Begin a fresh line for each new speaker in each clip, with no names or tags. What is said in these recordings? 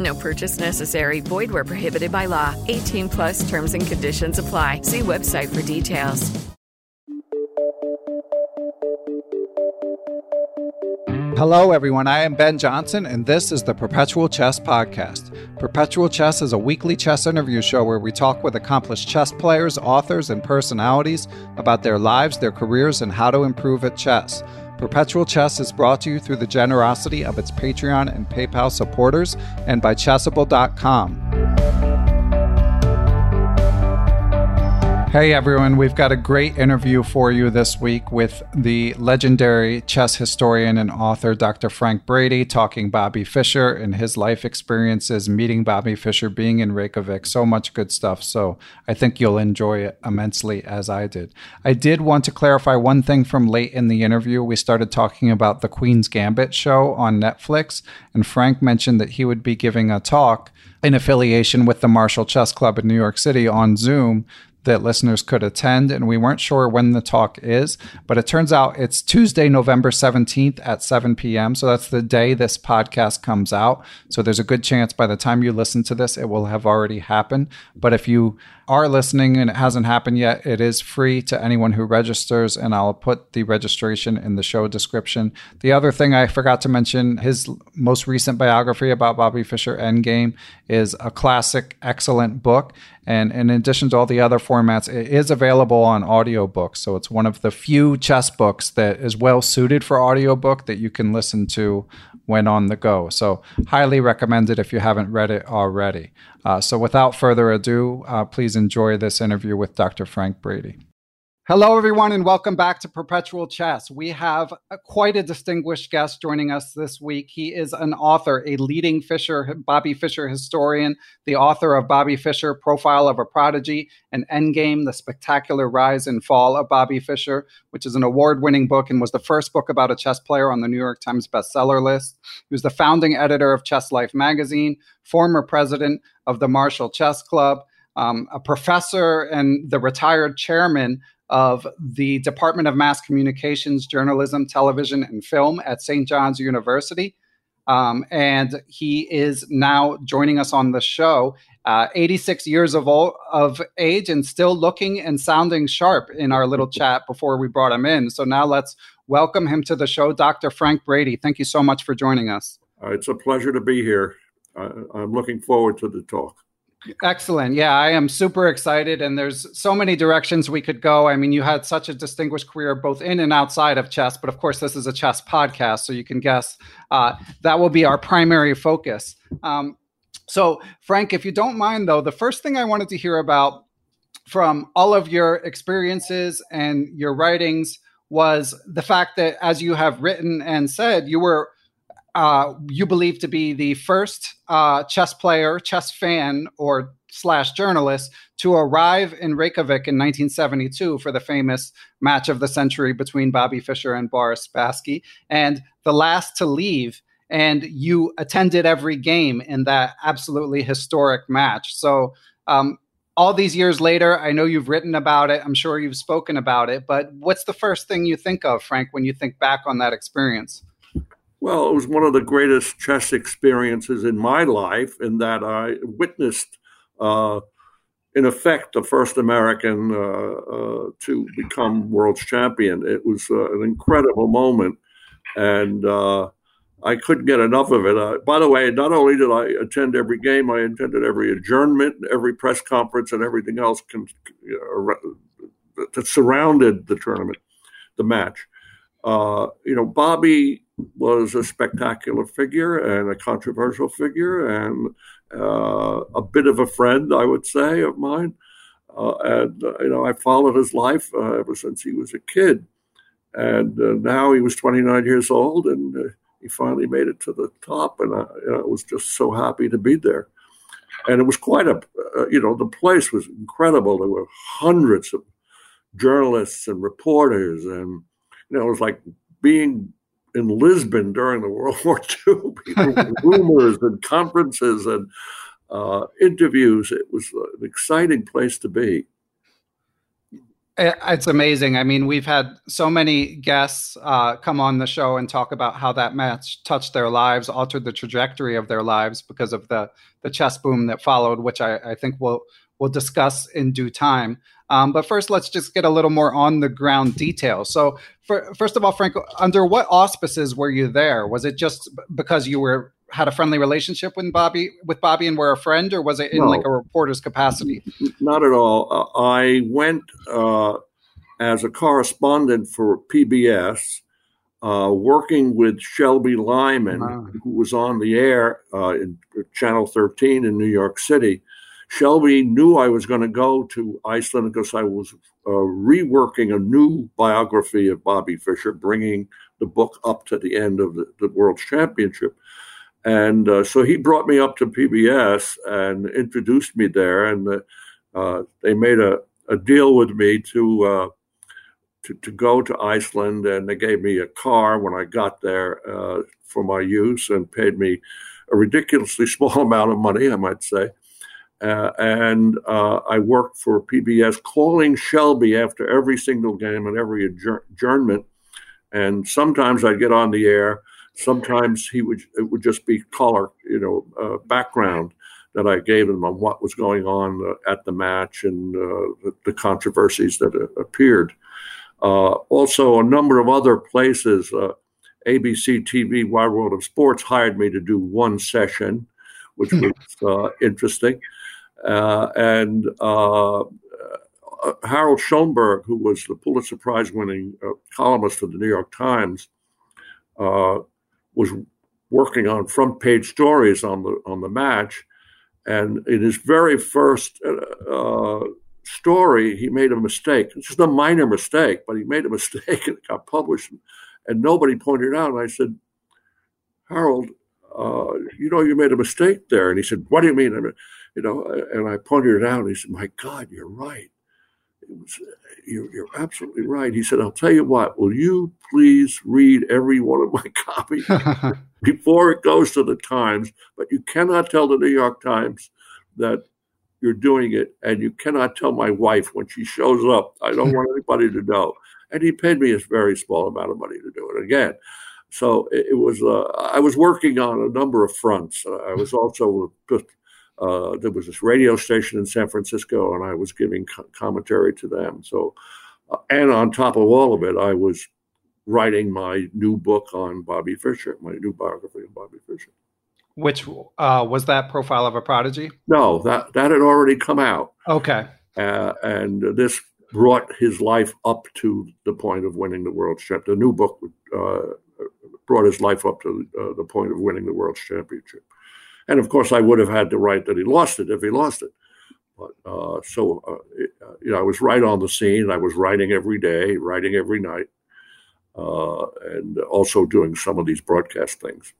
No purchase necessary. Void where prohibited by law. 18 plus terms and conditions apply. See website for details.
Hello, everyone. I am Ben Johnson, and this is the Perpetual Chess Podcast. Perpetual Chess is a weekly chess interview show where we talk with accomplished chess players, authors, and personalities about their lives, their careers, and how to improve at chess. Perpetual Chess is brought to you through the generosity of its Patreon and PayPal supporters and by Chessable.com. Hey everyone, we've got a great interview for you this week with the legendary chess historian and author Dr. Frank Brady talking Bobby Fischer and his life experiences, meeting Bobby Fischer, being in Reykjavik. So much good stuff. So I think you'll enjoy it immensely as I did. I did want to clarify one thing from late in the interview. We started talking about the Queen's Gambit show on Netflix, and Frank mentioned that he would be giving a talk in affiliation with the Marshall Chess Club in New York City on Zoom that listeners could attend, and we weren't sure when the talk is, but it turns out it's Tuesday, November 17th at 7 p.m. So that's the day this podcast comes out. So there's a good chance by the time you listen to this, it will have already happened. But if you are listening and it hasn't happened yet, it is free to anyone who registers, and I'll put the registration in the show description. The other thing I forgot to mention his most recent biography about Bobby Fischer Endgame is a classic, excellent book. And in addition to all the other formats, it is available on audiobook. So it's one of the few chess books that is well suited for audiobook that you can listen to when on the go. So, highly recommended if you haven't read it already. Uh, so, without further ado, uh, please enjoy this interview with Dr. Frank Brady. Hello, everyone, and welcome back to Perpetual Chess. We have a, quite a distinguished guest joining us this week. He is an author, a leading Fischer, Bobby Fischer historian, the author of Bobby Fischer, Profile of a Prodigy, and Endgame, The Spectacular Rise and Fall of Bobby Fischer, which is an award winning book and was the first book about a chess player on the New York Times bestseller list. He was the founding editor of Chess Life magazine, former president of the Marshall Chess Club. Um, a professor and the retired chairman of the Department of Mass Communications, Journalism, Television, and Film at St. John's University. Um, and he is now joining us on the show. Uh, 86 years of, old, of age and still looking and sounding sharp in our little chat before we brought him in. So now let's welcome him to the show, Dr. Frank Brady. Thank you so much for joining us.
Uh, it's a pleasure to be here. I'm looking forward to the talk.
Excellent. Yeah, I am super excited. And there's so many directions we could go. I mean, you had such a distinguished career both in and outside of chess, but of course, this is a chess podcast. So you can guess uh, that will be our primary focus. Um, so, Frank, if you don't mind, though, the first thing I wanted to hear about from all of your experiences and your writings was the fact that, as you have written and said, you were uh, you believe to be the first uh, chess player, chess fan, or slash journalist to arrive in Reykjavik in 1972 for the famous match of the century between Bobby Fischer and Boris Spassky, and the last to leave. And you attended every game in that absolutely historic match. So, um, all these years later, I know you've written about it. I'm sure you've spoken about it. But what's the first thing you think of, Frank, when you think back on that experience?
Well, it was one of the greatest chess experiences in my life in that I witnessed, uh, in effect, the first American uh, uh, to become world champion. It was uh, an incredible moment, and uh, I couldn't get enough of it. Uh, by the way, not only did I attend every game, I attended every adjournment, every press conference, and everything else con- that surrounded the tournament, the match. you know, Bobby was a spectacular figure and a controversial figure and uh, a bit of a friend, I would say, of mine. Uh, and uh, you know, I followed his life uh, ever since he was a kid, and uh, now he was 29 years old, and uh, he finally made it to the top, and I, you know, I, was just so happy to be there. And it was quite a, you know, the place was incredible. There were hundreds of journalists and reporters, and you know, it was like being in Lisbon during the World War II. People rumors and conferences and uh, interviews. It was an exciting place to be.
It's amazing. I mean, we've had so many guests uh, come on the show and talk about how that match touched their lives, altered the trajectory of their lives because of the the chess boom that followed, which I, I think we'll we'll discuss in due time. Um, but first, let's just get a little more on the ground detail. So, for, first of all, Frank, under what auspices were you there? Was it just because you were had a friendly relationship with Bobby with Bobby and were a friend, or was it in no, like a reporter's capacity?
Not at all. Uh, I went uh, as a correspondent for PBS. Uh, working with Shelby Lyman, uh-huh. who was on the air uh, in Channel 13 in New York City, Shelby knew I was going to go to Iceland because I was uh, reworking a new biography of Bobby Fischer, bringing the book up to the end of the, the World Championship. And uh, so he brought me up to PBS and introduced me there. And uh, they made a, a, deal with me to, uh, to, to go to Iceland, and they gave me a car when I got there uh, for my use and paid me a ridiculously small amount of money, I might say. Uh, and uh, I worked for PBS, calling Shelby after every single game and every adjour- adjournment. And sometimes I'd get on the air. Sometimes he would it would just be color, you know, uh, background that I gave him on what was going on uh, at the match and uh, the, the, controversies that uh, appeared. also, a number of other places. ABC TV, Wide World of Sports hired me to do one session, which was interesting. Uh, and uh, uh, Harold Schonberg, who was the Pulitzer Prize winning columnist for the New York Times, was working on front page stories on the on the match, and in his very first uh, story, he made a mistake. It's just a minor mistake, but he made a mistake and it got published, and nobody pointed out. And I said, Harold, uh, you know, you made a mistake there. And he said, What do you mean? I mean you know, and I pointed it out. he said, "My God, you're right. Was, you're, you're, absolutely right." He said, "I'll tell you what. Will you please read every one of my copies before it goes to the Times? But you cannot tell the New York Times that." You're doing it, and you cannot tell my wife when she shows up. I don't want anybody to know. And he paid me a very small amount of money to do it. Again, So it, was. Uh, I was working on a number of fronts. I was also uh, there was this radio station in San Francisco, and I was giving co- commentary to them. So, uh, and on top of all of it, I was writing my new book on Bobby Fischer, my new biography of Bobby Fischer.
Which uh, was that profile of a prodigy?
No, that that had already come out.
Okay.
Uh, and this brought his life up to the point of winning the world championship. The new book uh, brought his life up to uh, the point of winning the world championship. And of course, I would have had to write that he lost it if he lost it. But uh, so, uh, it, you know, I was right on the scene. I was writing every day, writing every night, uh, and also doing some of these broadcast things.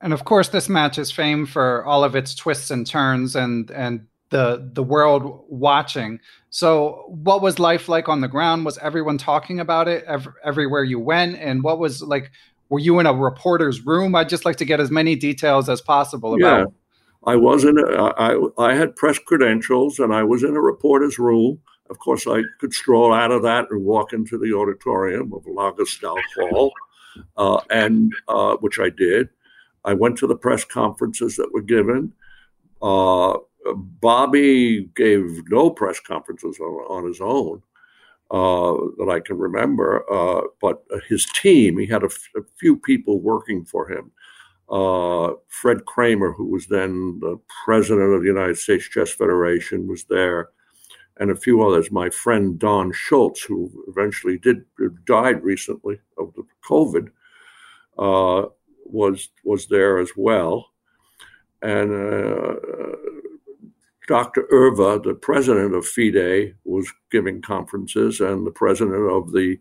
And of course, this match is famed for all of its twists and turns and and the the world watching. So, what was life like on the ground? Was everyone talking about it everywhere you went? And what was like? Were you in a reporter's room? I'd just like to get as many details as possible about.
Yeah, I was in. A, I I had press credentials, and I was in a reporter's room. Of course, I could stroll out of that and walk into the auditorium of La Gestalt Hall, uh, and uh, which I did. I went to the press conferences that were given. Uh, Bobby gave no press conferences on, on his own uh, that I can remember, uh, but his team, he had a, f- a few people working for him. Uh, Fred Cramer, who was then the president of the United States Chess Federation, was there, and a few others. My friend Don Schultz, who eventually did died recently of the COVID, uh, was was there as well, and uh, Dr. Euwe, the president of FIDE, was giving conferences, and the president of the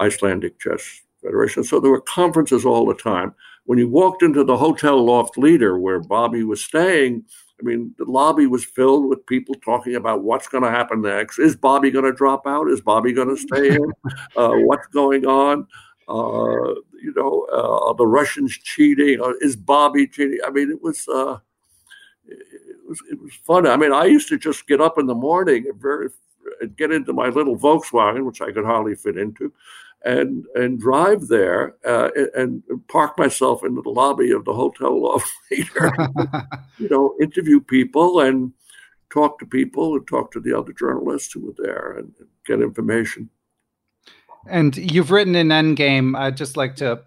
Icelandic Chess Federation. So there were conferences all the time. When you walked into the Hotel Loftleidir, where Bobby was staying, I mean, the lobby was filled with people talking about what's going to happen next. Is Bobby going to drop out? Is Bobby going to stay in? Uh, what's going on? Uh, you know, uh, the Russians cheating. Uh, is Bobby cheating? I mean, it was uh, was it was fun. I mean, I used to just get up in the morning and very and get into my little Volkswagen, which I could hardly fit into, and and drive there uh, and, and, park myself in the lobby of the hotel later. you know, interview people and talk to people and talk to the other journalists who were there and, and get information.
And you've written in Endgame. I'd just like to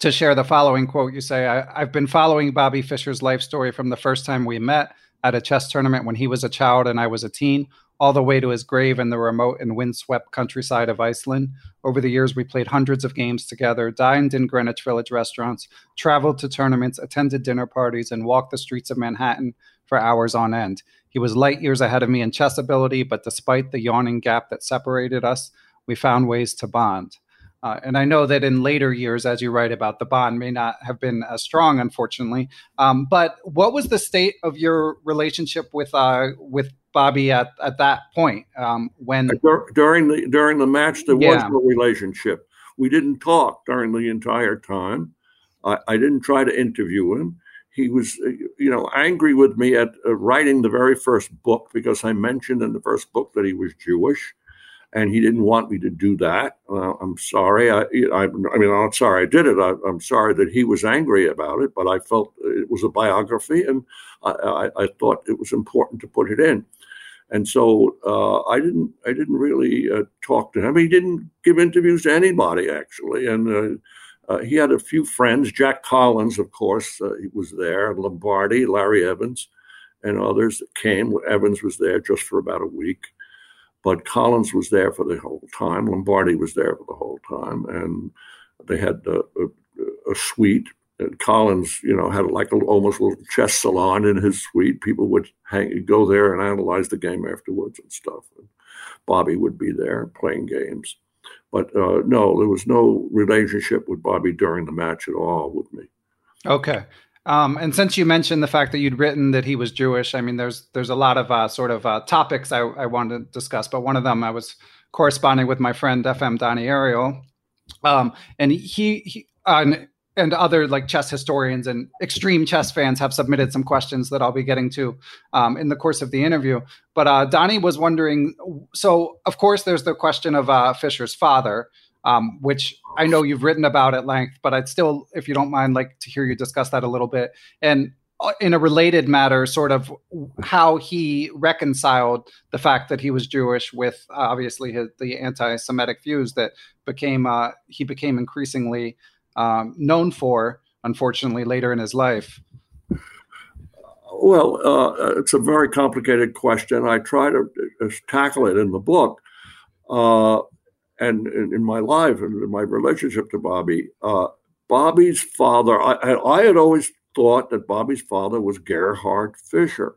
to share the following quote. You say, I, have been following Bobby Fischer's life story from the first time we met at a chess tournament when he was a child and I was a teen, all the way to his grave in the remote and windswept countryside of Iceland. Over the years, we played hundreds of games together, dined in Greenwich Village restaurants, traveled to tournaments, attended dinner parties, and walked the streets of Manhattan for hours on end. He was light years ahead of me in chess ability, but despite the yawning gap that separated us, we found ways to bond. Uh, and I know that in later years, as you write about, the bond may not have been as strong, unfortunately. Um, but what was the state of your relationship with uh, with Bobby at, at that point um, when
during the during the match there yeah. was no relationship. We didn't talk during the entire time. I, I, didn't try to interview him. He was, uh, you know, angry with me at uh, writing the very first book because I mentioned in the first book that he was Jewish and he didn't want me to do that. Uh, I'm sorry. I, I, I, mean, I'm not sorry I did it. I, am sorry that he was angry about it, but I felt it was a biography, and I, I thought it was important to put it in. And so uh, I didn't. I didn't really uh, talk to him. He didn't give interviews to anybody actually, and. Uh, uh, he had a few friends. Jack Collins, of course, uh, he was there. Lombardi, Larry Evans, and others that came. Evans was there just for about a week but Collins was there for the whole time. Lombardi was there for the whole time, and they had a, a, a suite. And Collins, you know, had like a, almost a little chess salon in his suite. People would hang, go there and analyze the game afterwards and stuff. And Bobby would be there playing games, but uh, no, there was no relationship with Bobby during the match at all with me.
Okay. Um, and since you mentioned the fact that you'd written that he was Jewish, I mean, there's there's a lot of uh, sort of uh, topics I, I wanted to discuss, but one of them I was corresponding with my friend FM Donnie Ariel, um, and he, he uh, and, and other like chess historians and extreme chess fans have submitted some questions that I'll be getting to um, in the course of the interview. But uh, Donnie was wondering, so of course there's the question of uh, Fischer's father, um, which I know you've written about at length, but I'd still, if you don't mind, like to hear you discuss that a little bit. And uh, in a related matter, sort of how he reconciled the fact that he was Jewish with uh, obviously his, the anti-Semitic views that became uh, he became increasingly um, known for, unfortunately, later in his life.
Well, uh, it's a very complicated question. I try to uh, tackle it in the book. Uh, and in, my life and in my relationship to Bobby, uh, Bobby's father, I, I, had always thought that Bobby's father was Gerhard Fischer,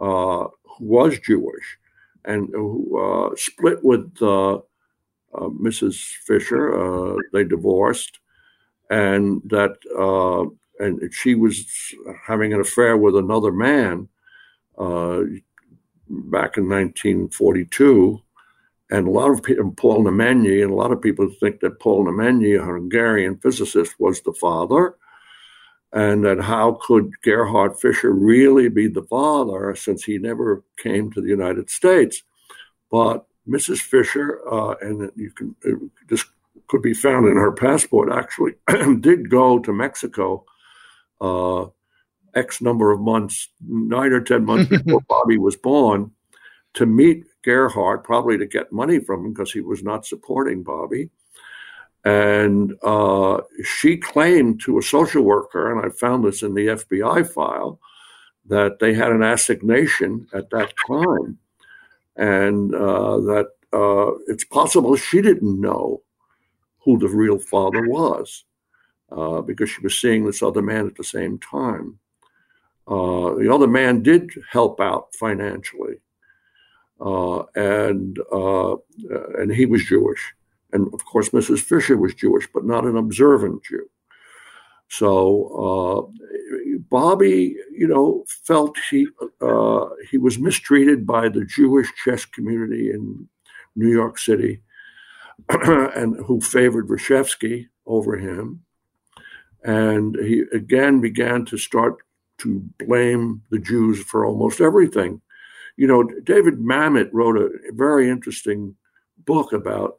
uh, who was Jewish and who uh, split with Mrs. Fischer. they divorced, and that and she was having an affair with another man uh, back in 1942. And a lot of people, Paul Nemenyi, and a lot of people think that Paul Nemenyi, a Hungarian physicist, was the father. And that how could Gerhard Fischer really be the father since he never came to the United States? But Mrs. Fischer, uh, and you can, this could be found in her passport actually, did go to Mexico uh, X number of months, nine or 10 months before Bobby was born, to meet Gerhard, probably to get money from him because he was not supporting Bobby. And uh, she claimed to a social worker, and I found this in the FBI file, that they had an assignation at that time, and uh, that uh, it's possible she didn't know who the real father was uh, because she was seeing this other man at the same time. Uh, the other man did help out financially, and uh, and he was Jewish, and of course Mrs. Fischer was Jewish, but not an observant Jew. So uh, Bobby, you know, felt he uh, he was mistreated by the Jewish chess community in New York City, and who favored Reshevsky over him and he again began to start to blame the Jews for almost everything. You know, David Mamet wrote a very interesting book about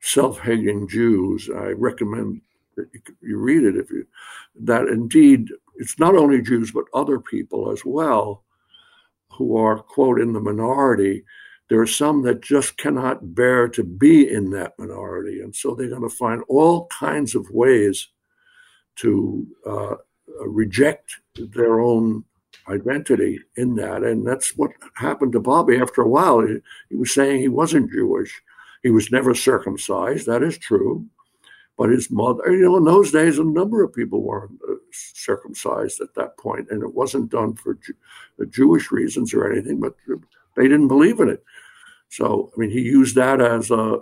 self-hating Jews. I recommend that you read it if you that indeed it's not only Jews but other people as well who are quote in the minority. There are some that just cannot bear to be in that minority, and so they're going to find all kinds of ways to uh, reject their own identity in that. And that's what happened to Bobby after a while. He, he, was saying he wasn't Jewish. He was never circumcised. That is true. But his mother, you know, in those days, a number of people weren't uh, circumcised at that point, and it wasn't done for uh, Jewish reasons or anything, but they didn't believe in it. So, I mean, he used that as a,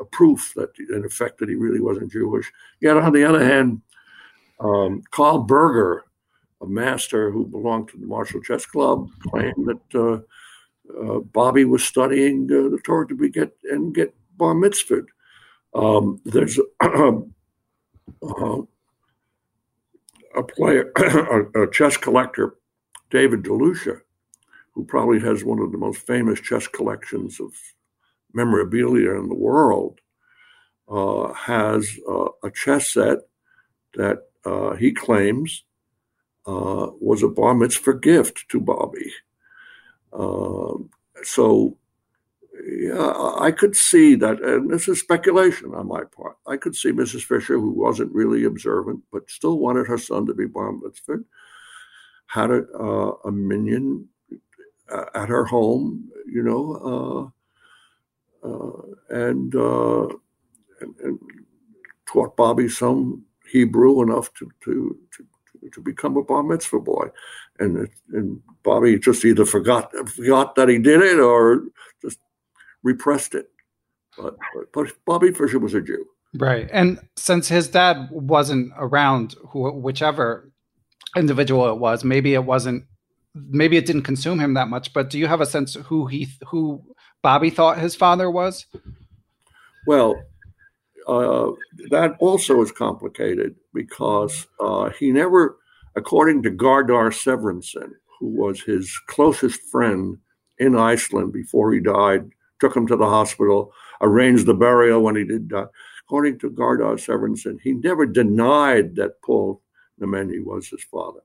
a proof that, in effect, that he really wasn't Jewish. Yet, on the other hand, um, Carl Berger, a master who belonged to the Marshall Chess Club, claimed that uh, uh, Bobby was studying uh, the Torah to be get and get bar mitzvah. Um, there's a player, a, chess collector, David DeLucia, who probably has one of the most famous chess collections of memorabilia in the world, uh, has uh, a chess set that uh, he claims, was a bar mitzvah gift to Bobby. Uh, so, yeah, I could see that, and this is speculation on my part. I could see Mrs. Fischer, who wasn't really observant, but still wanted her son to be bar mitzvah, had a, uh, a minyan uh, at her home, you know, uh, and, and, and taught Bobby some Hebrew enough to to to, to become a bar mitzvah boy, and and Bobby just either forgot forgot that he did it or just repressed it. But, but, but Bobby Fischer was a Jew,
right? And since his dad wasn't around, who, whichever individual it was, maybe it wasn't maybe it didn't consume him that much but do you have a sense who he who bobby thought his father was
well uh, that also is complicated because uh, he never, according to Gardar Sverrisson, who was his closest friend in Iceland before he died, took him to the hospital. arranged the burial when he did die. According to Gardar Sverrisson, he never denied that Paul Nemenyi was his father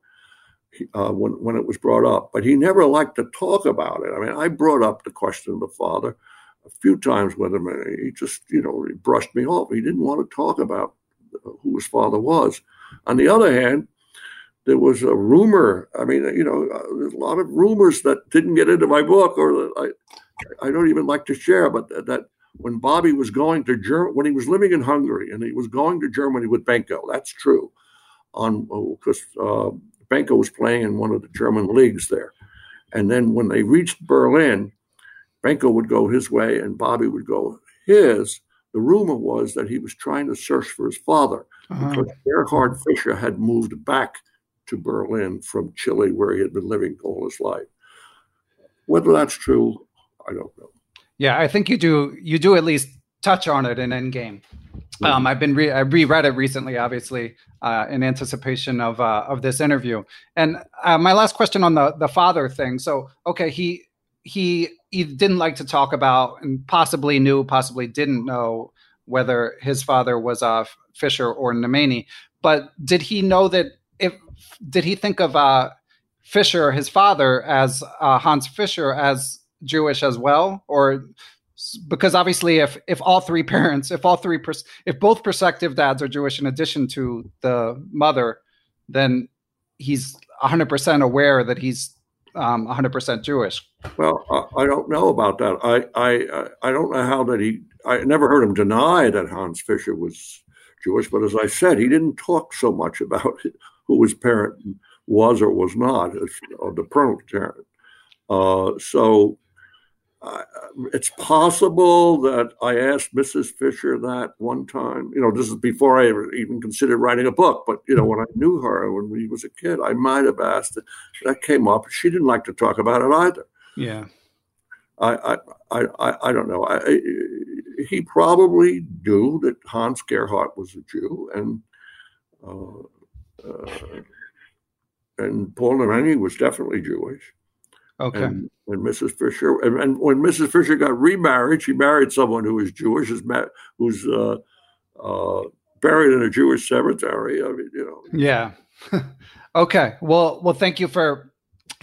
uh, when, when it was brought up, but he never liked to talk about it. I mean, I brought up the question of the father a few times with him, and he just, you know, he brushed me off. He didn't want to talk about who his father was. On the other hand, there was a rumor. I mean, you know, uh, a lot of rumors that didn't get into my book, or I, I don't even like to share, but that, when Bobby was going to Germany, when he was living in Hungary and he was going to Germany with Benko, that's true, on because uh, Benko was playing in one of the German leagues there. And then when they reached Berlin, Benko would go his way and Bobby would go his. The rumor was that he was trying to search for his father uh-huh. because Gerhard Fischer had moved back to Berlin from Chile, where he had been living all his life. Whether that's true, I don't know.
Yeah, I think you do. You do at least touch on it in Endgame. Um, I've been re- I reread it recently, obviously, uh, in anticipation of uh, of this interview. And uh, my last question on the the father thing. So, okay, he he he didn't like to talk about, and possibly knew, possibly didn't know whether his father was uh, Fischer or Nemenyi. But did he know that? If did he think of uh, Fischer, his father, as uh, Hans Fischer as Jewish as well, or because obviously if if all three parents if all three pers- if both prospective dads are jewish in addition to the mother then he's 100% aware that he's um, 100% jewish.
Well I, I, don't know about that. I, I i don't know how that he i never heard him deny that hans fischer was jewish but as i said he didn't talk so much about who his parent was or was not or the parent. Uh, so uh, it's possible that I asked Mrs. Fischer that one time. You know, this is before I ever even considered writing a book. But you know, when I knew her when we was a kid, I might have asked. It. That came up. She didn't like to talk about it either.
Yeah.
I I I, I don't know. I, he probably knew that Hans Gerhardt was a Jew, and uh, uh, and Paul Nemenyi was definitely Jewish.
Okay.
And when Mrs. Fischer, and, and, when Mrs. Fischer got remarried, she married someone who was Jewish, who's, who's uh, uh, buried in a Jewish cemetery. I mean, you know.
Yeah. okay. Well, well, thank you for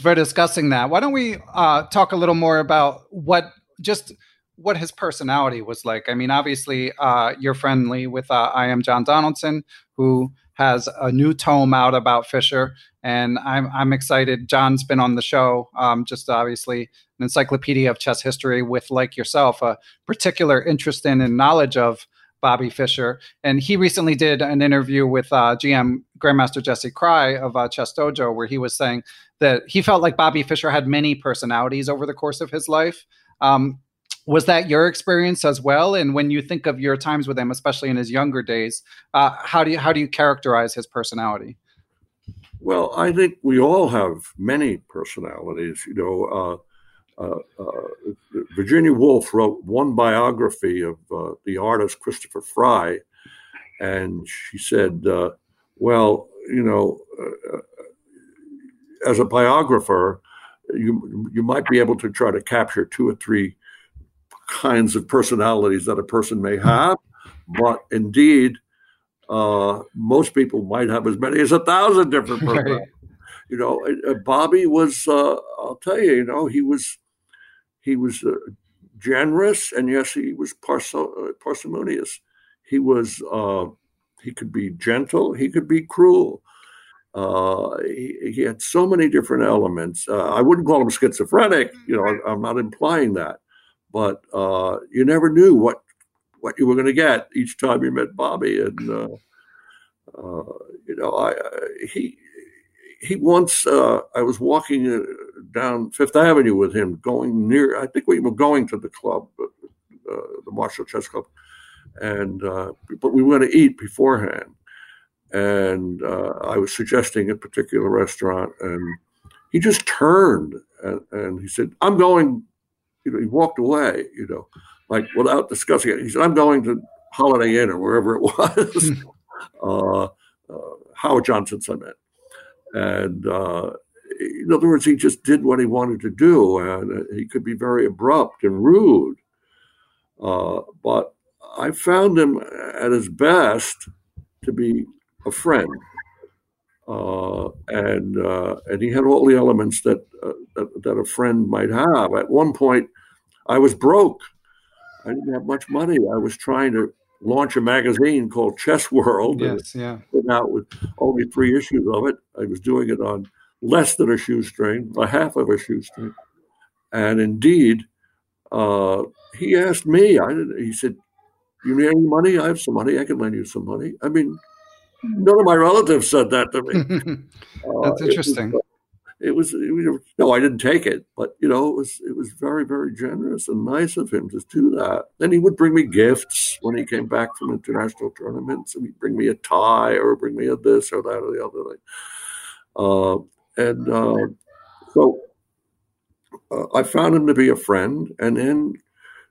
for discussing that. Why don't we uh, talk a little more about what just what his personality was like? I mean, obviously, uh, you're friendly with uh, I am John Donaldson, who has a new tome out about Fischer, and I'm I'm excited. John's been on the show, um, just obviously an encyclopedia of chess history with, like yourself, a particular interest in and knowledge of Bobby Fischer. And he recently did an interview with uh, GM Grandmaster Jesse Kraai of uh, Chess Dojo, where he was saying that he felt like Bobby Fischer had many personalities over the course of his life. Um, was that your experience as well? And when you think of your times with him, especially in his younger days, uh, how do you how do you characterize his personality?
Well, I think we all have many personalities. You know, uh, uh, uh Virginia Woolf wrote one biography of uh, the artist Christopher Fry, and she said, uh, "Well, you know, as a biographer." You, you might be able to try to capture two or three kinds of personalities that a person may have, but indeed, uh, most people might have as many as a thousand different personalities. you know, uh, Bobby was. Uh, I'll tell you, you know, he was he was uh, generous, and yes, he was parso- uh, parsimonious. He was. Uh, he could be gentle. He could be cruel. He, he, had so many different elements. I wouldn't call him schizophrenic. You know, I'm not implying that but uh, you never knew what what you were going to get each time you met Bobby. And uh, uh, you know, I he he once uh, I was walking uh, down Fifth Avenue with him, going near. I think we were going to the club, uh, the Marshall Chess Club, and but we were going to eat beforehand. And I was suggesting a particular restaurant, and he just turned and, and he said, "I'm going you know, he walked away, you know, like without discussing it. He said, I'm going to Holiday Inn or wherever it was. uh, uh, Howard Johnson's I meant. And uh, in other words, he just did what he wanted to do, and uh, he could be very abrupt and rude. Uh, but I found him at his best to be a friend. Uh, and uh, and he had all the elements that, uh, that, that a friend might have. At one point, I was broke. I didn't have much money. I was trying to launch a magazine called Chess World.
Yes, yeah.
Put out with only three issues of it. I was doing it on less than a shoestring, a half of a shoestring. And indeed, uh, he asked me. I didn't, he said, "You need any money? I have some money. I can lend you some money." I mean, none of my relatives said that to me.
That's uh, interesting.
It was, it was, no, I didn't take it, but you know, it was it was very very generous and nice of him to do that. Then he would bring me gifts when he came back from international tournaments, and he'd bring me a tie or bring me a this or that or the other thing. Uh, and uh, so uh, I found him to be a friend, and then,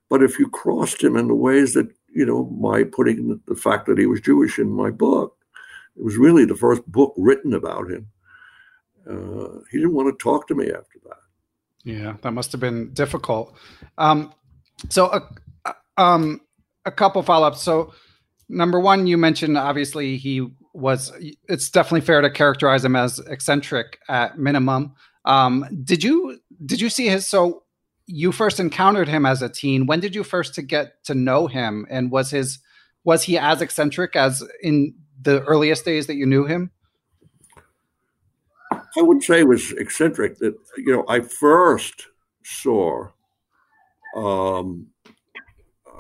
but if you crossed him in the ways that you know, my putting the, the fact that he was Jewish in my book, it was really the first book written about him. Uh, he didn't want to talk to me after that.
Yeah, that must have been difficult. Um, so, a, um, a couple follow ups. So, number one, you mentioned obviously he was. It's definitely fair to characterize him as eccentric at minimum. Um, did you did you see his? So, you first encountered him as a teen. When did you first to get to know him? And was his was he as eccentric as in the earliest days that you knew him?
I would say was eccentric. That you know, I first saw um,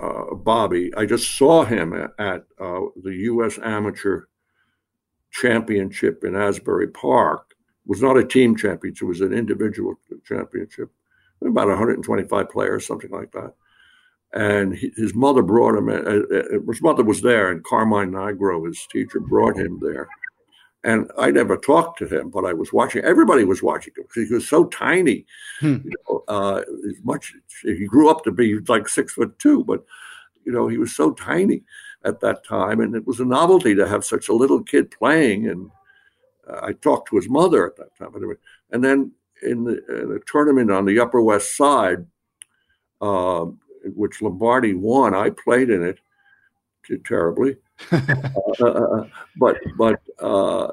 uh, Bobby. I just saw him at, at uh, the U.S. Amateur Championship in Asbury Park. It was not a team championship; it was an individual championship. About 125 players, something like that. And his mother brought him. Uh, uh, his mother was there, and Carmine Nigro, his teacher, brought him there and I never talked to him, but I was watching. Everybody was watching him because he was so tiny. Hmm. You know, uh, much he grew up to be like six foot two, but you know he was so tiny at that time, and it was a novelty to have such a little kid playing. And uh, I talked to his mother at that time, anyway. And then in, the, in a tournament on the Upper West Side, uh, which Lombardi won, I played in it terribly. Uh, uh, uh, but but uh,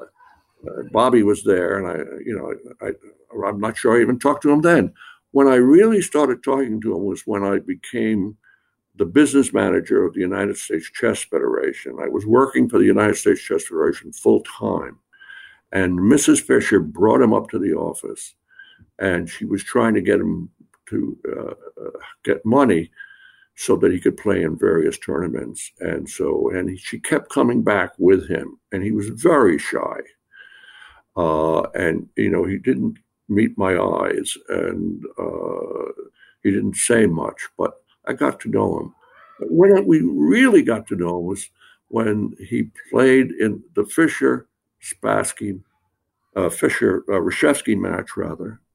Bobby was there, and I, you know, I, I'm not sure I even talked to him then. When I really started talking to him was when I became the business manager of the United States Chess Federation. I was working for the United States Chess Federation full time, and Mrs. Fischer brought him up to the office, and she was trying to get him to uh, get money so that he could play in various tournaments. And so, and he, she kept coming back with him, and he was very shy. Uh, and you know, he didn't meet my eyes, and uh, he didn't say much, but I got to know him. But when we really got to know him was when he played in the Fischer Spassky, uh, Fischer uh, Reshevsky match, rather, uh,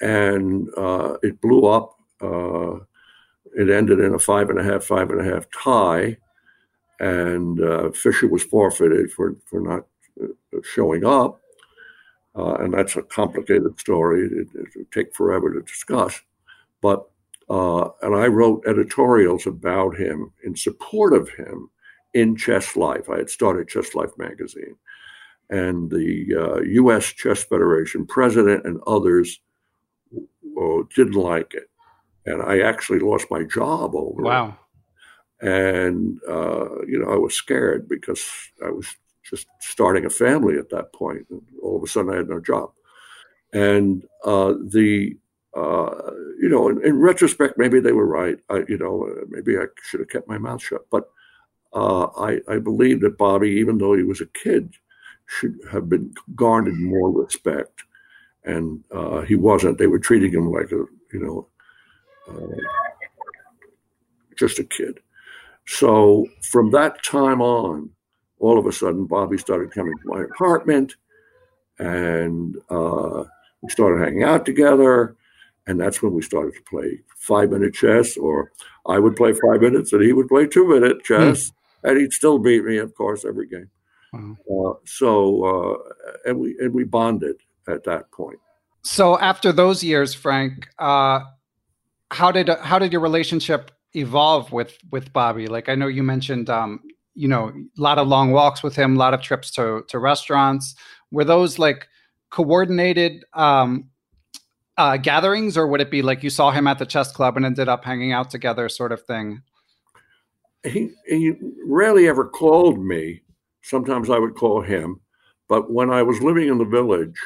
and uh, it blew up. Uh, it ended in a five and a half, five and a half tie, and uh, Fischer was forfeited for for not uh, showing up, uh, and that's a complicated story. It, it would take forever to discuss, but uh, and I wrote editorials about him in support of him in Chess Life. I had started Chess Life magazine, and the U.S. Uh, Chess Federation president and others uh, didn't like it and I actually lost my job over
wow.
it. And uh, you know, I was scared because I was just starting a family at that point, and all of a sudden I had no job. And uh, the uh, you know, in, in, retrospect, maybe they were right. I, you know, maybe I should have kept my mouth shut. But uh, I, I believe that Bobby, even though he was a kid, should have been garnered more respect, and uh, he wasn't. They were treating him like a you know just a kid. So from that time on, all of a sudden, Bobby started coming to my apartment, and uh, we started hanging out together. And that's when we started to play five minute chess, or I would play five minutes and he would play two minute chess, mm. and he'd still beat me, of course, every game. Wow. Uh, so, uh, and we and we bonded at that point.
So after those years, Frank, uh, how did how did your relationship evolve with with Bobby? Like I know you mentioned, um, you know, a lot of long walks with him, a lot of trips to to restaurants. Were those like coordinated um, uh, gatherings, or would it be like you saw him at the chess club and ended up hanging out together, sort of thing?
He he rarely ever called me. Sometimes I would call him, but when I was living in the village,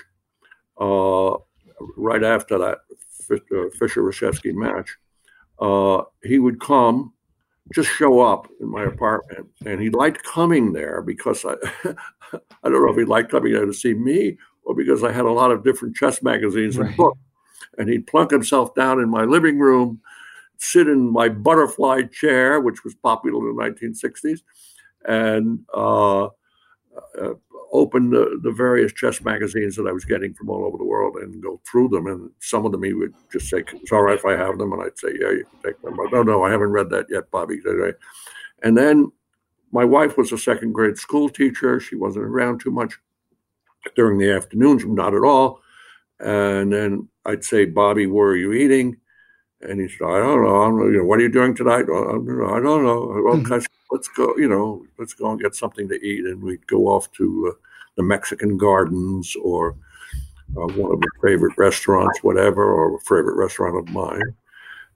uh, right after that uh, Fischer Reshevsky match, uh, he would come, just show up in my apartment, and he liked coming there because I, I don't know if he liked coming there to see me or because I had a lot of different chess magazines right. and books. And he'd plunk himself down in my living room, sit in my butterfly chair, which was popular in the 1960s, and uh, uh, open the, the various chess magazines that I was getting from all over the world and go through them. And some of them he would just say, "It's all right if I have them," and I'd say, "Yeah, you can take them." But no, no, I haven't read that yet, Bobby. And then my wife was a second grade school teacher. She wasn't around too much during the afternoons, not at all. And then I'd say, "Bobby, where are you eating?" And he said, "I don't know. I'm, you know, what are you doing tonight?" I don't know. Well, mm-hmm let's go, you know, let's go and get something to eat. And we'd go off to uh, the Mexican gardens or uh, one of my favorite restaurants, whatever, or a favorite restaurant of mine.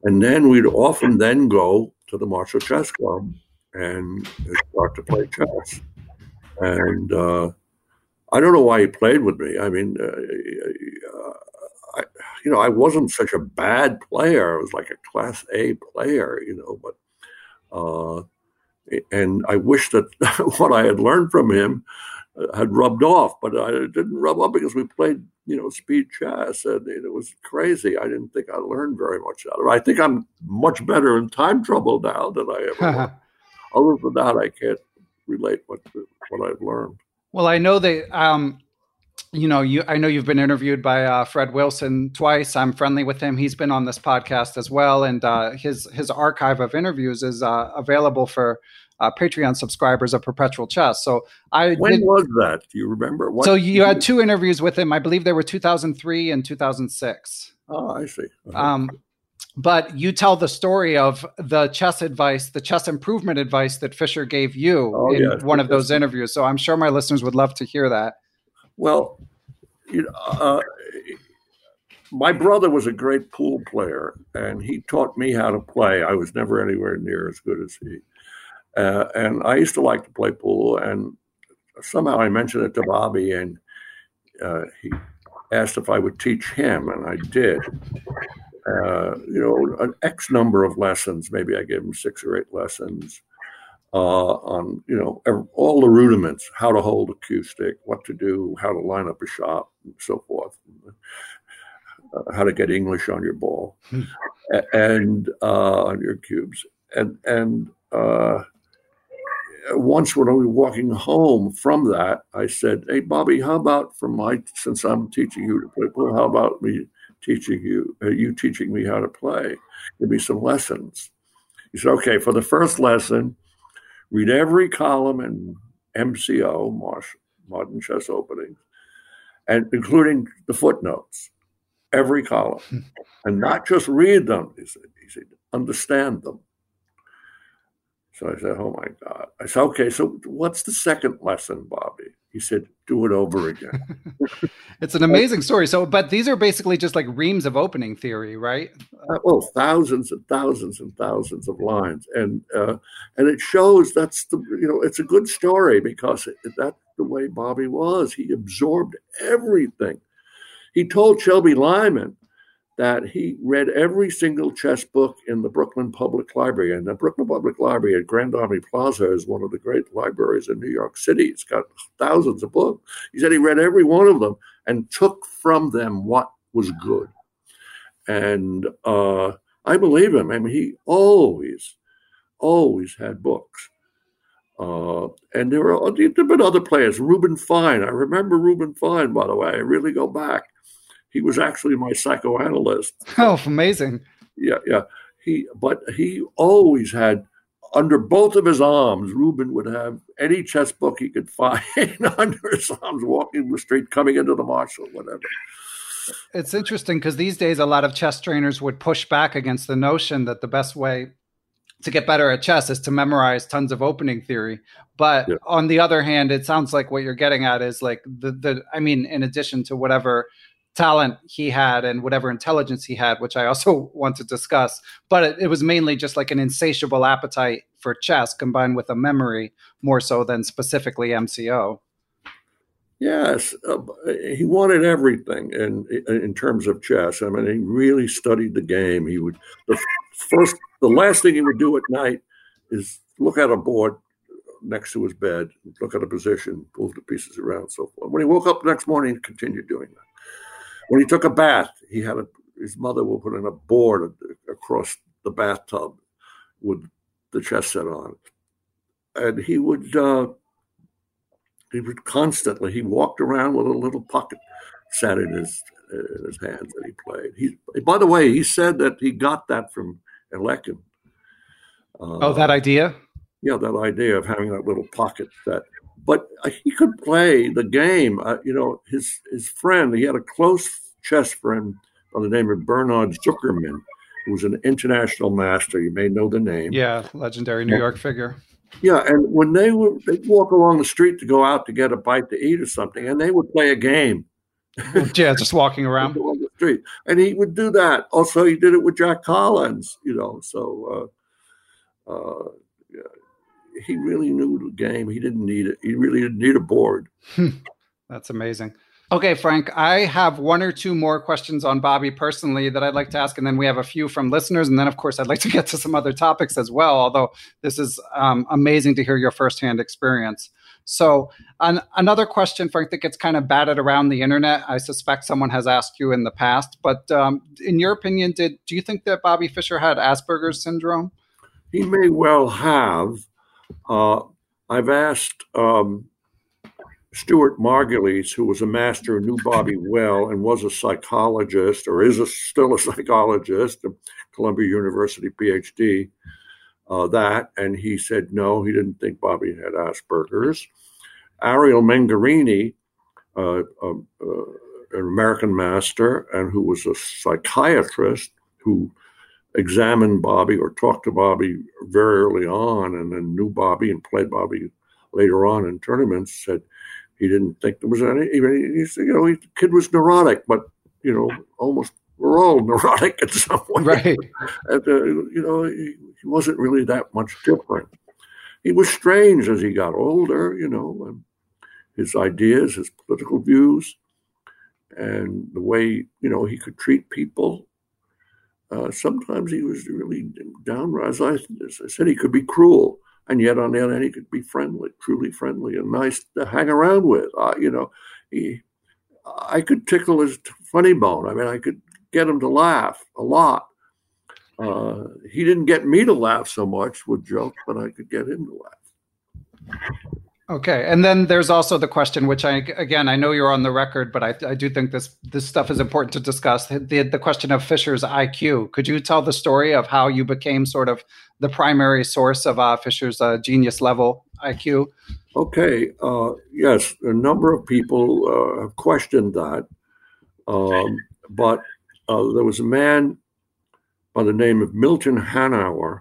And then we'd often then go to the Marshall Chess Club and start to play chess. And uh, I don't know why he played with me. I mean, uh, uh, I, you know, I wasn't such a bad player. I was like a class A player, you know, but uh, and I wish that what I had learned from him uh, had rubbed off, but I didn't rub off because we played, you know, speed chess, and it was crazy. I didn't think I learned very much out of it. I think I'm much better in time trouble now than I ever was. Other than that, I can't relate what what I've learned.
Well, I know that. Um, you know, you I know you've been interviewed by uh, Fred Wilson twice. I'm friendly with him. He's been on this podcast as well, and uh, his his archive of interviews is uh, available for uh, Patreon subscribers of Perpetual Chess. So I
when did, was that? Do you remember?
What so you had two interviews with him. I believe they were 2003 and 2006.
Oh, I see.
Uh-huh. Um, but you tell the story of the chess advice, the chess improvement advice that Fischer gave you oh, in yes, one of those interviews. So I'm sure my listeners would love to hear that.
Well, you know, uh, my brother was a great pool player, and he taught me how to play. I was never anywhere near as good as he. Uh, and I used to like to play pool, and somehow I mentioned it to Bobby, and uh, he asked if I would teach him, and I did. Uh, you know, an X number of lessons. Maybe I gave him six or eight lessons uh, on, you know, all the rudiments: how to hold a cue stick, what to do, how to line up a shot, and so forth. Uh, how to get English on your ball hmm. and uh, on your cubes, and and once when I was walking home from that, I said, "Hey, Bobby, how about from my since I'm teaching you to play pool, how about me teaching you uh, you teaching me how to play? Give me some lessons." He said, "Okay, for the first lesson, read every column in MCO, Marsh, Modern Chess Openings, and including the footnotes, every column, hmm. and not just read them." He said, "He said, understand them." So I said, Oh my God. I said, Okay, so what's the second lesson, Bobby? He said, Do it over again.
it's an amazing story. So, but these are basically just like reams of opening theory, right?
Uh, well, thousands and thousands and thousands of lines. And, uh, and it shows that's the, you know, it's a good story because it, that's the way Bobby was. He absorbed everything. He told Shelby Lyman, that he read every single chess book in the Brooklyn Public Library. And the Brooklyn Public Library at Grand Army Plaza is one of the great libraries in New York City. It's got thousands of books. He said he read every one of them and took from them what was good. And uh, I believe him. I mean, he always, always had books. Uh, and there were there been other players. Reuben Fine. I remember Reuben Fine, by the way. I really go back he was actually my psychoanalyst.
Oh, amazing!
Yeah, yeah. He, but he always had under both of his arms. Reuben would have any chess book he could find under his arms, walking the street, coming into the Marshall, whatever.
It's interesting because these days a lot of chess trainers would push back against the notion that the best way to get better at chess is to memorize tons of opening theory. But yeah. on the other hand, it sounds like what you're getting at is like the the I mean, in addition to whatever talent he had and whatever intelligence he had, which I also want to discuss. But it, it, was mainly just like an insatiable appetite for chess combined with a memory more so than specifically MCO.
Yes, uh, he wanted everything in in terms of chess. I mean, he really studied the game. He would the first, the last thing he would do at night is look at a board next to his bed, look at a position, move the pieces around, so forth. When he woke up the next morning, he continued doing that. When he took a bath, he had a, his mother would put in a board across the bathtub with the chess set on it, and he would uh, he would constantly he walked around with a little pocket set in his in his hands and he played. He by the way, he said that he got that from Alekhine.
Uh, oh, that idea?
Yeah, that idea of having that little pocket set. But he could play the game. Uh, you know, his his friend. He had a close chess friend by the name of Bernard Zuckerman, who was an international master. You may know the name.
Yeah, legendary New York figure.
Yeah, and when they would they'd walk along the street to go out to get a bite to eat or something, and they would play a game.
yeah, just walking around
the street, and he would do that. Also, he did it with Jack Collins, you know. So, uh, uh, he really knew the game. He didn't need it. He really didn't need a board.
That's amazing. Okay, Frank, I have one or two more questions on Bobby personally that I'd like to ask, and then we have a few from listeners. And then, of course, I'd like to get to some other topics as well, although this is um, amazing to hear your firsthand experience. So, an, another question, Frank, that gets kind of batted around the internet. I suspect someone has asked you in the past, but um, in your opinion, did do you think that Bobby Fischer had Asperger's syndrome?
He may well have. Uh, I've asked um, Stuart Margulies, who was a master knew Bobby well and was a psychologist or is a, still a psychologist, a Columbia University PhD, uh, that. And he said no, he didn't think Bobby had Asperger's. Ariel Mengarini, uh, uh, uh, an American master and who was a psychiatrist who examined Bobby or talked to Bobby very early on and then knew Bobby and played Bobby later on in tournaments, said he didn't think there was any. Even he said, you know, he, the kid was neurotic, but you know, almost we're all neurotic in some way.
Right.
And, uh, you know, he, he, wasn't really that much different. He was strange as he got older. You know, and his ideas, his political views, and the way you know he could treat people. Uh, sometimes he was really downright. As I, I said, he could be cruel and yet on the other hand, he could be friendly, truly friendly, and nice to hang around with. Uh, you know, he, I could tickle his funny bone. I mean, I could get him to laugh a lot. Uh, he didn't get me to laugh so much with jokes, but I could get him to laugh.
Okay, and then there's also the question, which I again I know you're on the record, but I, I do think this this stuff is important to discuss. The the question of Fischer's IQ. Could you tell the story of how you became sort of the primary source of uh, Fischer's uh, genius level IQ?
Okay, uh, yes, a number of people uh, have questioned that, um, but uh, there was a man by the name of Milton Hanauer,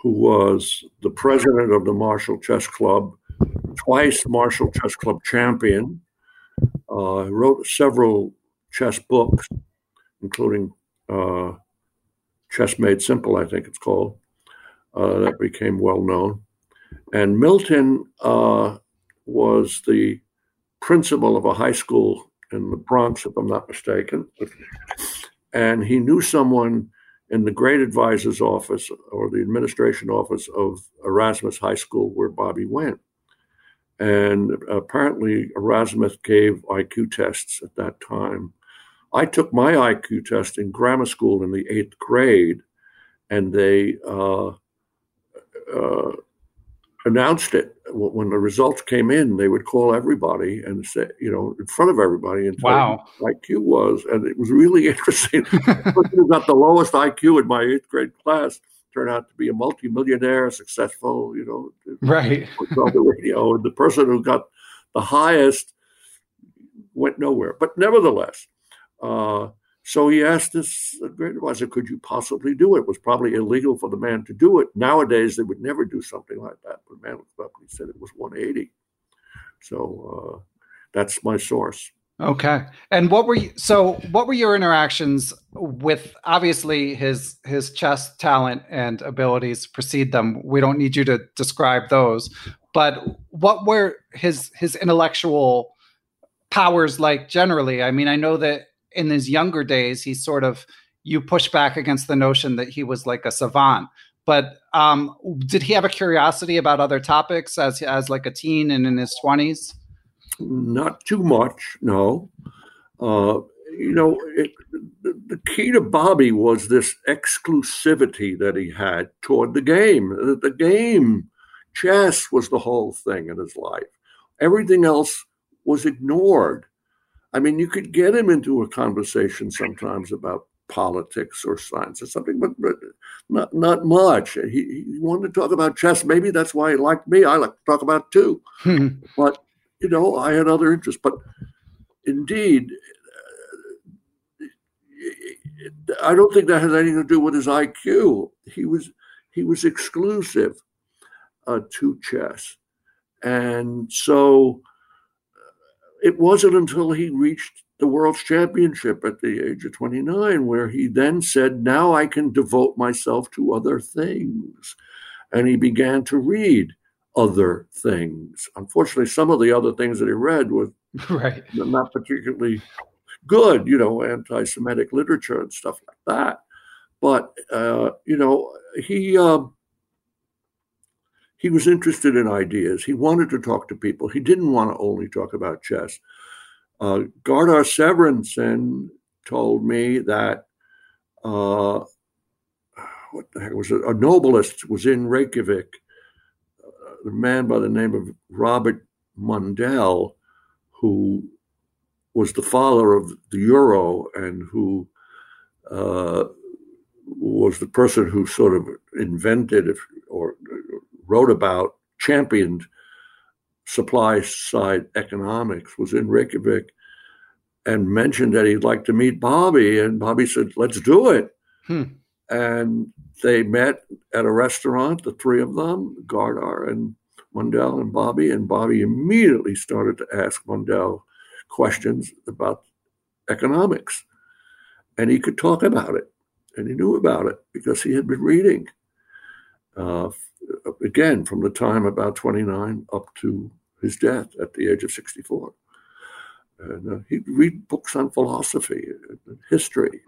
who was the president of the Marshall Chess Club twice Marshall Chess Club champion. Uh, wrote several chess books, including uh, Chess Made Simple, I think it's called, uh, that became well known. And Milton uh, was the principal of a high school in the Bronx, if I'm not mistaken. And he knew someone in the grade advisor's office or the administration office of Erasmus High School where Bobby went. And apparently, Erasmus gave IQ tests at that time. I took my IQ test in grammar school in the eighth grade, and they uh, uh, announced it when the results came in. They would call everybody and say, you know, in front of everybody, and
wow,
IQ was, and it was really interesting. who got the lowest IQ in my eighth grade class turn out to be a multimillionaire, successful, you know,
right
on the radio. And the person who got the highest went nowhere. But nevertheless, uh, So he asked this great advisor, could you possibly do it? It was probably illegal for the man to do it. Nowadays, they would never do something like that. But the man looked up and he said it was 180. So uh, that's my source.
Okay. And what were you so what were your interactions with obviously his his chess talent and abilities precede them. We don't need you to describe those. But what were his his intellectual powers like generally? I mean, I know that in his younger days he sort of you push back against the notion that he was like a savant. But um, did he have a curiosity about other topics as as like a teen and in his twenties?
Not too much, no. Uh, you know, it, the, key to Bobby was this exclusivity that he had toward the game. The, the game, chess was the whole thing in his life. Everything else was ignored. I mean, you could get him into a conversation sometimes about politics or science or something, but, but not not much. He, he wanted to talk about chess. Maybe that's why he liked me. I like to talk about too. but you know, I had other interests. But indeed, I don't think that has anything to do with his IQ. He was he was exclusive uh, to chess, and so it wasn't until he reached the world's championship at the age of 29 where he then said, "Now I can devote myself to other things," and he began to read other things. Unfortunately, some of the other things that he read were
right.
not particularly good, you know, anti Semitic literature and stuff like that. But, uh, you know, he. Um, he was interested in ideas. He wanted to talk to people. He didn't want to only talk about chess. Uh, Gardar Sverrisson told me that uh, what the heck was it? A novelist was in Reykjavik a man by the name of Robert Mundell, who was the father of the euro and who uh, was the person who sort of invented or wrote about, championed supply side economics, was in Reykjavik and mentioned that he'd like to meet Bobby. And Bobby said, let's do it. Hmm. And they met at a restaurant, the three of them, Gardar and Mundell and Bobby, and Bobby immediately started to ask Mundell questions about economics. And he could talk about it, and he knew about it because he had been reading. Uh, again, from the time about 29 up to his death at the age of 64. And uh, he'd read books on philosophy history,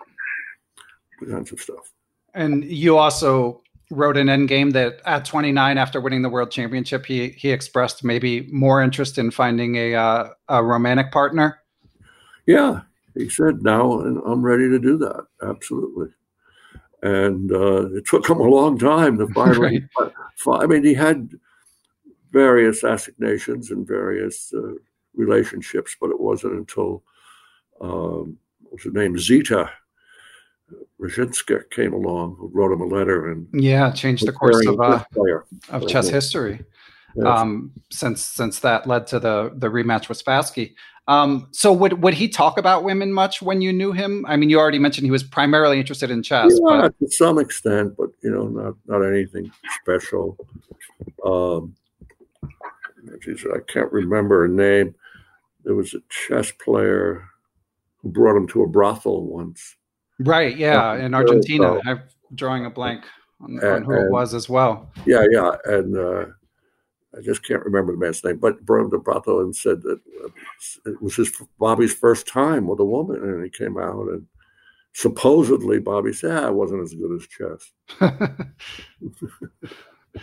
all kinds of stuff.
And you also wrote an Endgame that at 29, after winning the world championship, he he expressed maybe more interest in finding a uh, a romantic partner.
Yeah, he said, "Now I'm ready to do that." Absolutely, and uh, it took him a long time to finally. right. I mean, he had various assignations and various uh, relationships, but it wasn't until um, what was her name Zita Brzezinska came along, who wrote him a letter and
yeah, changed the course of uh, of chess history. Yes. Um, since since that led to the the rematch with Spassky. Um, so would would he talk about women much when you knew him? I mean, you already mentioned he was primarily interested in chess.
Yeah, but... to some extent, but you know, not not anything special. Um, geez, I can't remember her name. There was a chess player who brought him to a brothel once.
Right. Yeah. in Argentina. I'm drawing a blank on, and, on who and, it was as well.
Yeah. Yeah. And uh, I just can't remember the man's name, but Bruno de Brato and said that uh, it was his Bobby's first time with a woman. And he came out and supposedly Bobby said, ah, I wasn't as good as
chess.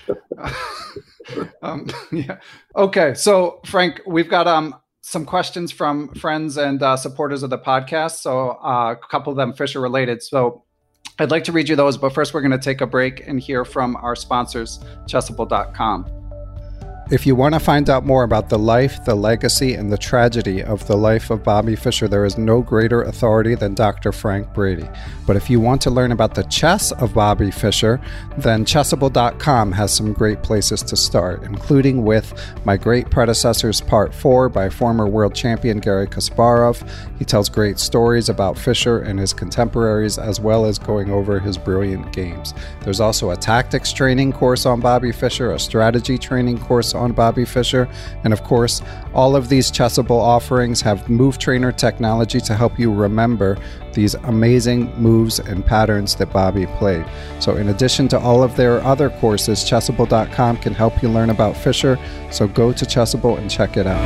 um, yeah. Okay. So, Frank, we've got um, some questions from friends and uh, supporters of the podcast. So uh, a couple of them Fischer related. So I'd like to read you those, but first we're going to take a break and hear from our sponsors, Chessable.com. If you want to find out more about the life, the legacy, and the tragedy of the life of Bobby Fischer, there is no greater authority than Dr. Frank Brady. But if you want to learn about the chess of Bobby Fischer, then Chessable.com has some great places to start, including with My Great Predecessors Part 4 by former world champion Gary Kasparov. He tells great stories about Fischer and his contemporaries, as well as going over his brilliant games. There's also a tactics training course on Bobby Fischer, a strategy training course on Bobby Fischer. And of course, all of these Chessable offerings have Move Trainer technology to help you remember these amazing moves and patterns that Bobby played. So, in addition to all of their other courses, Chessable.com can help you learn about Fischer. So, go to Chessable and check it out.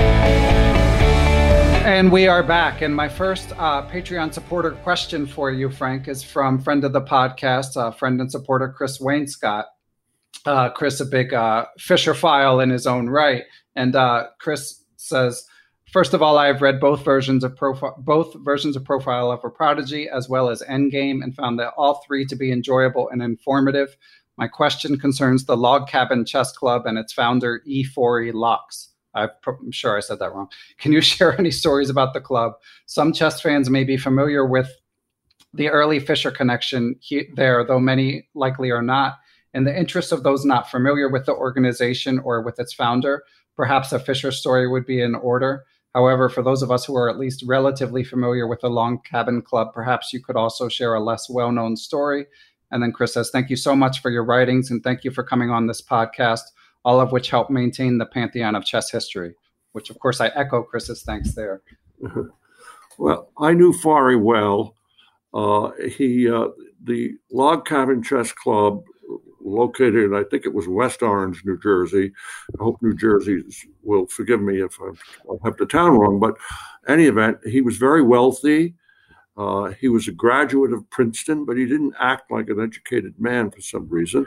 And we are back. And my first uh, Patreon supporter question for you, Frank, is from friend of the podcast, uh, friend and supporter Chris Wainscott uh, Chris a big uh, Fischer file in his own right. And uh, Chris says, first of all, I have read both versions of profile, both versions of Profile of a Prodigy as well as Endgame, and found that all three to be enjoyable and informative. My question concerns the Log Cabin Chess Club and its founder E4E Locks. I'm sure I said that wrong. Can you share any stories about the club? Some chess fans may be familiar with the early Fischer connection he, there, though many likely are not. In the interest of those not familiar with the organization or with its founder, perhaps a Fischer story would be in order. However, for those of us who are at least relatively familiar with the Log Cabin Club, perhaps you could also share a less well known story. And then Chris says, Thank you so much for your writings and thank you for coming on this podcast, all of which help maintain the pantheon of chess history, which, of course, I echo Chris's thanks there.
Well, I knew Forry well. Uh, he, uh, the Log Cabin Chess Club located I think it was West Orange, New Jersey. I hope New Jersey will forgive me if I have the town wrong. But any event, he was very wealthy. Uh, he was a graduate of Princeton, but he didn't act like an educated man for some reason.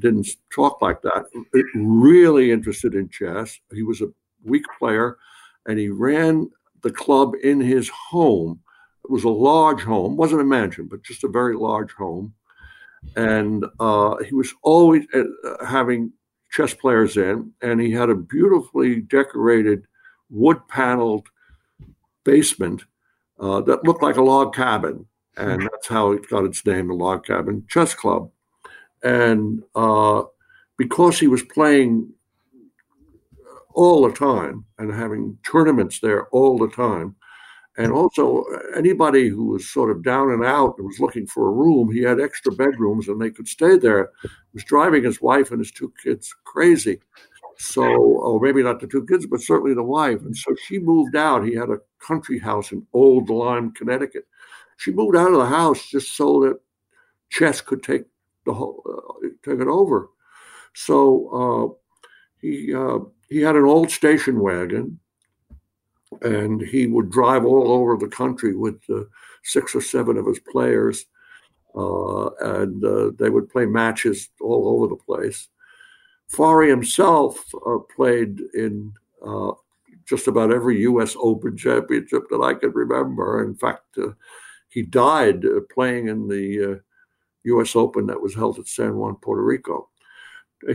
Didn't talk like that. Really interested in chess. He was a weak player, and he ran the club in his home. It was a large home, wasn't a mansion, but just a very large home and uh, he was always uh, having chess players in, and he had a beautifully decorated wood paneled basement uh, that looked like a log cabin, and that's how it got its name, the Log Cabin Chess Club. And uh, because he was playing all the time and having tournaments there all the time, and also, anybody who was sort of down and out and was looking for a room, he had extra bedrooms and they could stay there. He was driving his wife and his two kids crazy. So, or maybe not the two kids, but certainly the wife. And so she moved out. He had a country house in Old Lyme, Connecticut. She moved out of the house just so that chess could take the whole, uh, take it over. So uh, he uh, he had an old station wagon and he would drive all over the country with uh, six or seven of his players, uh, and uh, they would play matches all over the place. Forry himself uh, played in uh, just about every U.S. Open championship that I can remember. In fact, uh, he died playing in the U.S. Open that was held at San Juan, Puerto Rico.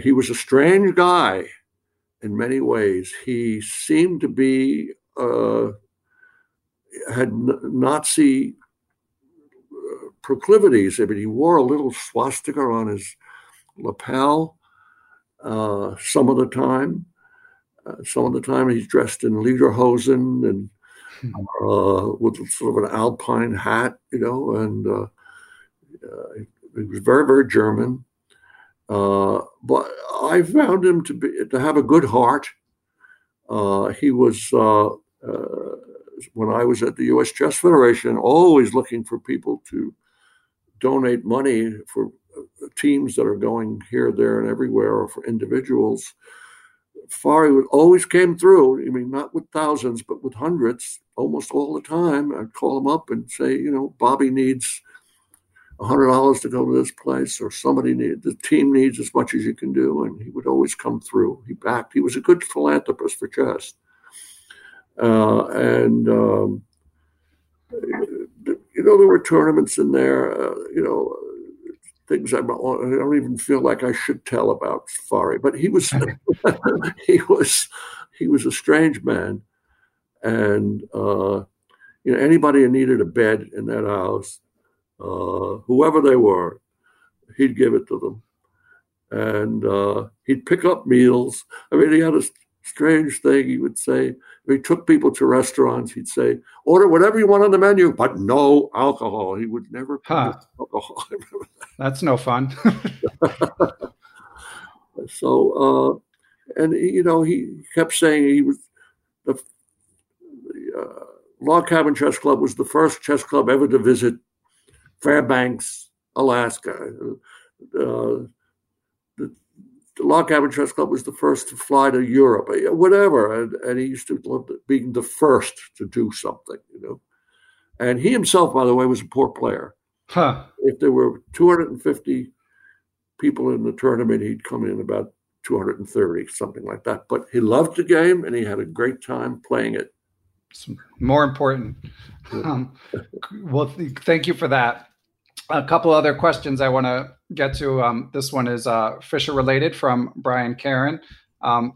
He was a strange guy in many ways. He seemed to be had Nazi uh, proclivities. I mean, he wore a little swastika on his lapel uh, some of the time. Uh, some of the time, he's dressed in lederhosen and hmm. uh, with sort of an alpine hat, you know, and uh, he was very, very German. but I found him to be to have a good heart. he was uh, when I was at the U.S. Chess Federation, always looking for people to donate money for uh, teams that are going here, there, and everywhere, or for individuals. Forry would always came through. I mean, not with thousands, but with hundreds, almost all the time. I'd call him up and say, you know, Bobby needs hundred dollars to go to this place, or somebody need the team needs as much as you can do, and he would always come through. He backed. He was a good philanthropist for chess. Uh, and um, you know there were tournaments in there. Uh, you know, things I, I don't even feel like I should tell about Safari. But he was he was he was a strange man, and uh, you know anybody who needed a bed in that house, uh, whoever they were, he'd give it to them, and uh, he'd pick up meals. I mean, he had a strange thing. He would say he took people to restaurants, he'd say, "Order whatever you want on the menu, but no alcohol." He would never
Huh.
alcohol.
That's no fun.
so, uh, and you know, he kept saying he was the, the uh, Log Cabin Chess Club was the first chess club ever to visit Fairbanks, Alaska. Uh, Log Cabin Chess Club was the first to fly to Europe, uh, whatever. And, and he used to love being the first to do something, you know. And he himself, by the way, was a poor player.
huh.
If there were 250 people in the tournament, he'd come in about 230, something like that. But he loved the game and he had a great time playing it.
More important. Um, well, th- thank you for that. A couple other questions I want to get to. Um, this one is uh, Fischer related from Brian Karen. Um,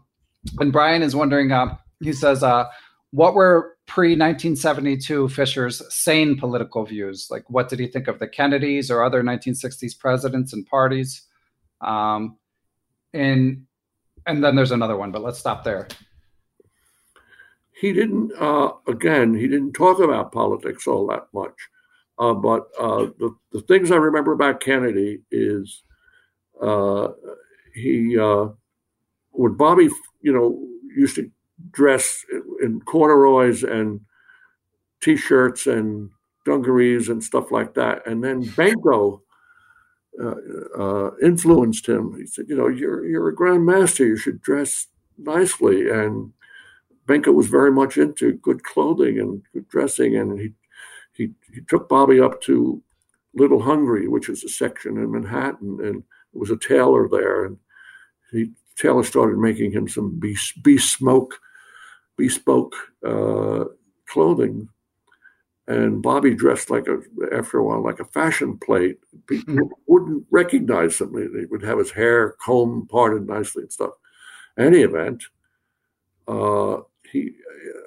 and Brian is wondering, uh, he says, uh, what were pre 1972 Fischer's sane political views? Like, what did he think of the Kennedys or other 1960s presidents and parties? Um, and, and then there's another one, but let's stop there.
He didn't, uh, again, he didn't talk about politics all that much. Uh, but uh, the, the things I remember about Kennedy is uh, he, uh, when Bobby, you know, used to dress in corduroys and t-shirts and dungarees and stuff like that, and then Benko uh, uh, influenced him. He said, "You know, you're you're a grandmaster. You should dress nicely." And Benko was very much into good clothing and good dressing, and he he he took Bobby up to Little Hungary, which is a section in Manhattan, and there was a tailor there, and he tailor started making him some bespoke bespoke uh, clothing. And Bobby dressed like a, after a while, like a fashion plate. People
Mhm.
wouldn't recognize him. He would have his hair combed, parted nicely and stuff. Any event, uh, he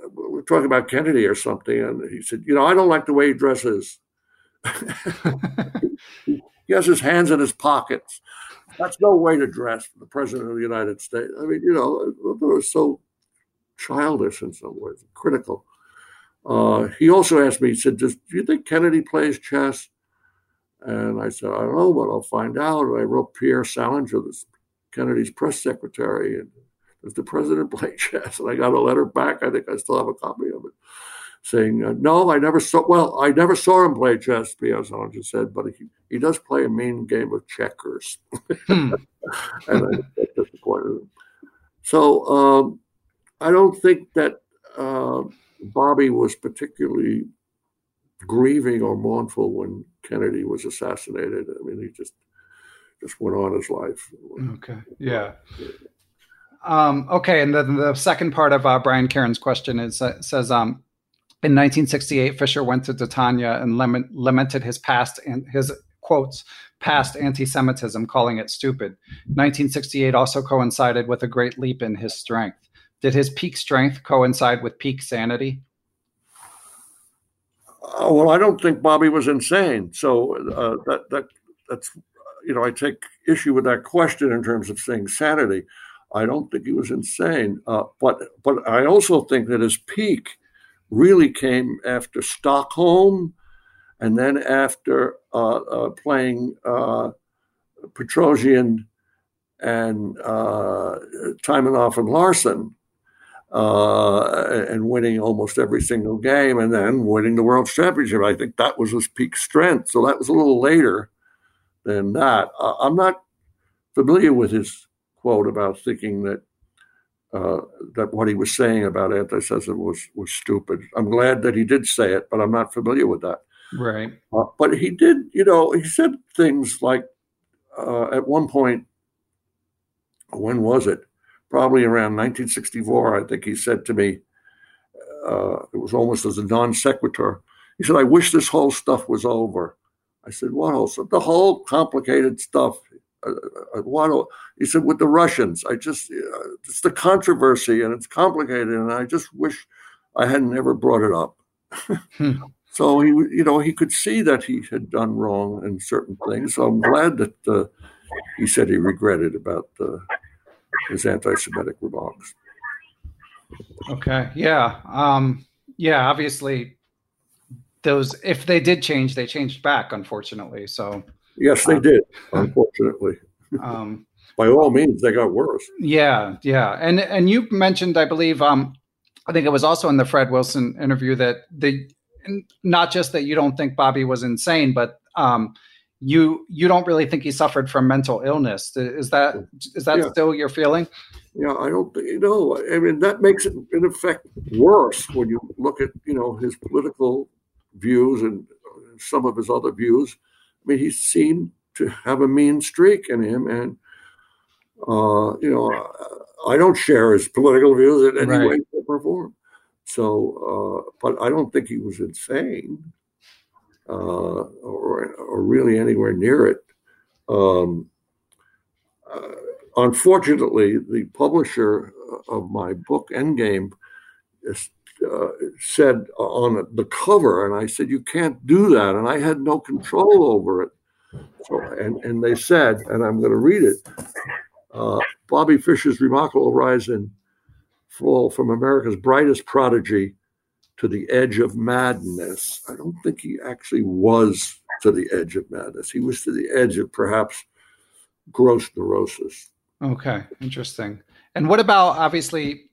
uh, we we're talking about Kennedy or something, and he said, "You know, I don't like the way he dresses. he has his hands in his pockets. That's no way to dress for the president of the United States. I mean, you know, it was so childish in some ways, critical." Uh, he also asked me, he said, Do you think Kennedy plays chess? And I said, I don't know, but I'll find out. And I wrote Pierre Salinger, this Kennedy's press secretary, and the president play chess? And I got a letter back. I think I still have a copy of it, saying, uh, No, I never saw. Well, I never saw him play chess. Pierre Salinger said, but he, he does play a mean game of checkers,
Hmm.
and I disappointed him. So um, I don't think that uh, Bobby was particularly grieving or mournful when Kennedy was assassinated. I mean, he just just went on his life.
Okay. Yeah. Um, okay, and then the second part of uh, Brian Karen's question is uh, says um, in 1968, Fischer went to Netanya and lament, lamented his past and his quotes past anti-Semitism, calling it stupid. 1968 also coincided with a great leap in his strength. Did his peak strength coincide with peak sanity?
Uh, well, I don't think Bobby was insane. So uh, that that that's you know I take issue with that question in terms of saying sanity. I don't think he was insane, uh, but but I also think that his peak really came after Stockholm, and then after uh, uh, playing uh, Petrosian and uh, and Larsen uh, and winning almost every single game, and then winning the World Championship. I think that was his peak strength. So that was a little later than that. Uh, I'm not familiar with his quote about thinking that uh, that what he was saying about anti-Semitism was was stupid. I'm glad that he did say it, but I'm not familiar with that.
Right.
Uh, but he did, you know, he said things like uh, at one point, when was it? Probably around 1964, I think he said to me, uh, it was almost as a non sequitur. He said, I wish this whole stuff was over. I said, what else? The whole complicated stuff. Uh, uh, what? He said, with the Russians. I just, uh, it's the controversy and it's complicated, and I just wish I hadn't ever brought it up. hmm. So he, you know, he could see that he had done wrong in certain things. So I'm glad that uh, he said he regretted about uh, his anti-Semitic remarks.
Okay. Yeah. Um, yeah. Obviously, those if they did change, they changed back. Unfortunately. So.
Yes, they um, did. Unfortunately. Um, By all means, they got worse.
Yeah. Yeah. And and you mentioned, I believe, um, I think it was also in the Fred Wilson interview that the not just that you don't think Bobby was insane, but um, you you don't really think he suffered from mental illness. Is that is that yeah. still your feeling?
Yeah, I don't. You know, I mean, that makes it in effect worse when you look at you know his political views and some of his other views. I mean, he seemed to have a mean streak in him, and uh, you know, I don't share his political views in any right. way, shape, or form. So, uh, but I don't think he was insane uh, or, or really anywhere near it. Um, uh, unfortunately, the publisher of my book, Endgame, is, uh, said on the cover, and I said, You can't do that. And I had no control over it. So, and, and they said, and I'm going to read it uh, Bobby Fischer's remarkable rise in fall from America's brightest prodigy to the edge of madness. I don't think he actually was to the edge of madness. He was to the edge of perhaps gross neurosis.
Okay, interesting. And what about obviously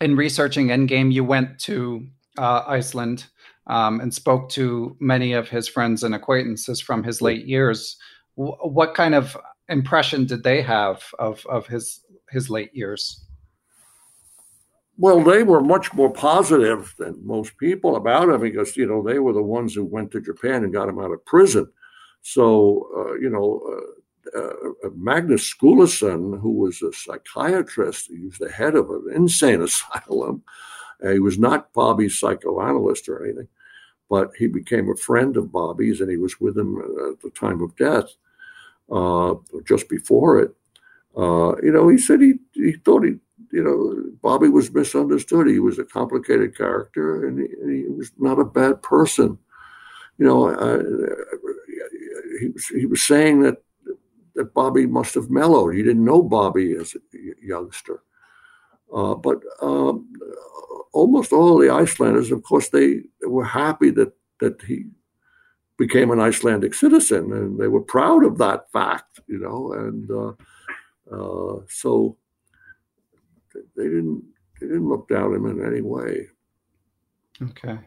in researching Endgame, you went to uh, Iceland um, and spoke to many of his friends and acquaintances from his late years. W- what kind of impression did they have of of his his late years?
Well, they were much more positive than most people about him because you know they were the ones who went to Japan and got him out of prison. So uh, you know, uh, uh, Magnus Skulason, who was a psychiatrist, he was the head of an insane asylum. he was not Bobby's psychoanalyst or anything, but he became a friend of Bobby's, and he was with him at the time of death, uh, just before it. Uh, you know, he said he he thought he you know, Bobby was misunderstood. He was a complicated character, and he, and he was not a bad person. You know, uh, he was he was saying that that Bobby must have mellowed. He didn't know Bobby as a youngster, uh, but um, almost all the Icelanders, of course, they were happy that that he became an Icelandic citizen, and they were proud of that fact. You know, and uh, uh so they didn't they didn't look down on him in any way.
Okay.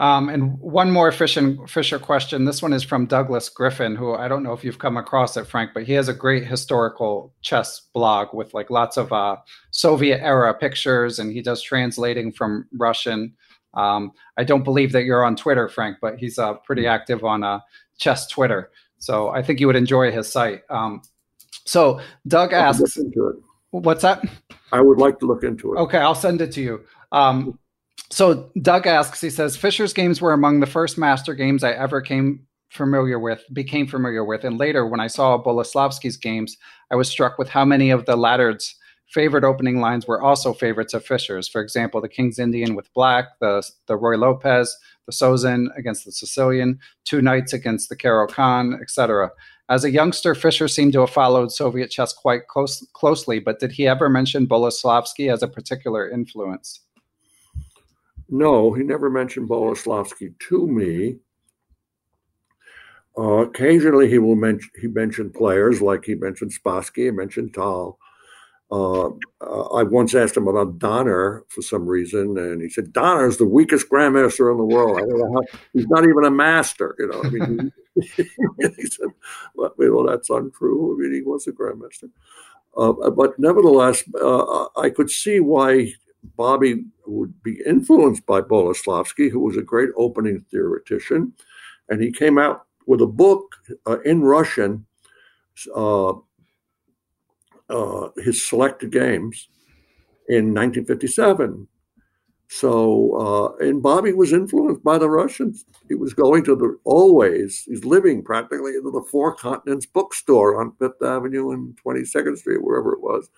Um, and one more Fisher, Fischer question. This one is from Douglas Griffin, who I don't know if you've come across it, Frank, but he has a great historical chess blog with like lots of uh, Soviet era pictures, and he does translating from Russian. Um, I don't believe that you're on Twitter, Frank, but he's uh, pretty active on uh, chess Twitter. So I think you would enjoy his site. Um, so Doug asks, What's that?
I would like to look into it.
Okay, I'll send it to you. Um, so Doug asks, he says, Fischer's games were among the first master games I ever came familiar with, became familiar with. And later, when I saw Boleslavsky's games, I was struck with how many of the latter's favorite opening lines were also favorites of Fischer's. For example, the King's Indian with Black, the, the Ruy Lopez, the Sozin against the Sicilian, two knights against the Caro-Kann, etc. As a youngster, Fischer seemed to have followed Soviet chess quite close, closely, but did he ever mention Boleslavsky as a particular influence?
No, he never mentioned Boleslavsky to me. Uh, occasionally, he will mention he mentioned players like he mentioned Spassky, he mentioned Tal. Uh, uh, I once asked him about Donner for some reason, and he said Donner is the weakest grandmaster in the world. I don't know how he's not even a master. You know, I mean, he said, well, that's untrue. I mean, he was a grandmaster. Uh, but nevertheless, uh, I could see why Bobby would be influenced by Boleslavsky, who was a great opening theoretician. And he came out with a book uh, in Russian, uh, uh, his selected games, in 1957. So, uh, and Bobby was influenced by the Russians. He was going to the always, he's living practically into the Four Continents bookstore on Fifth Avenue and 22nd Street, wherever it was.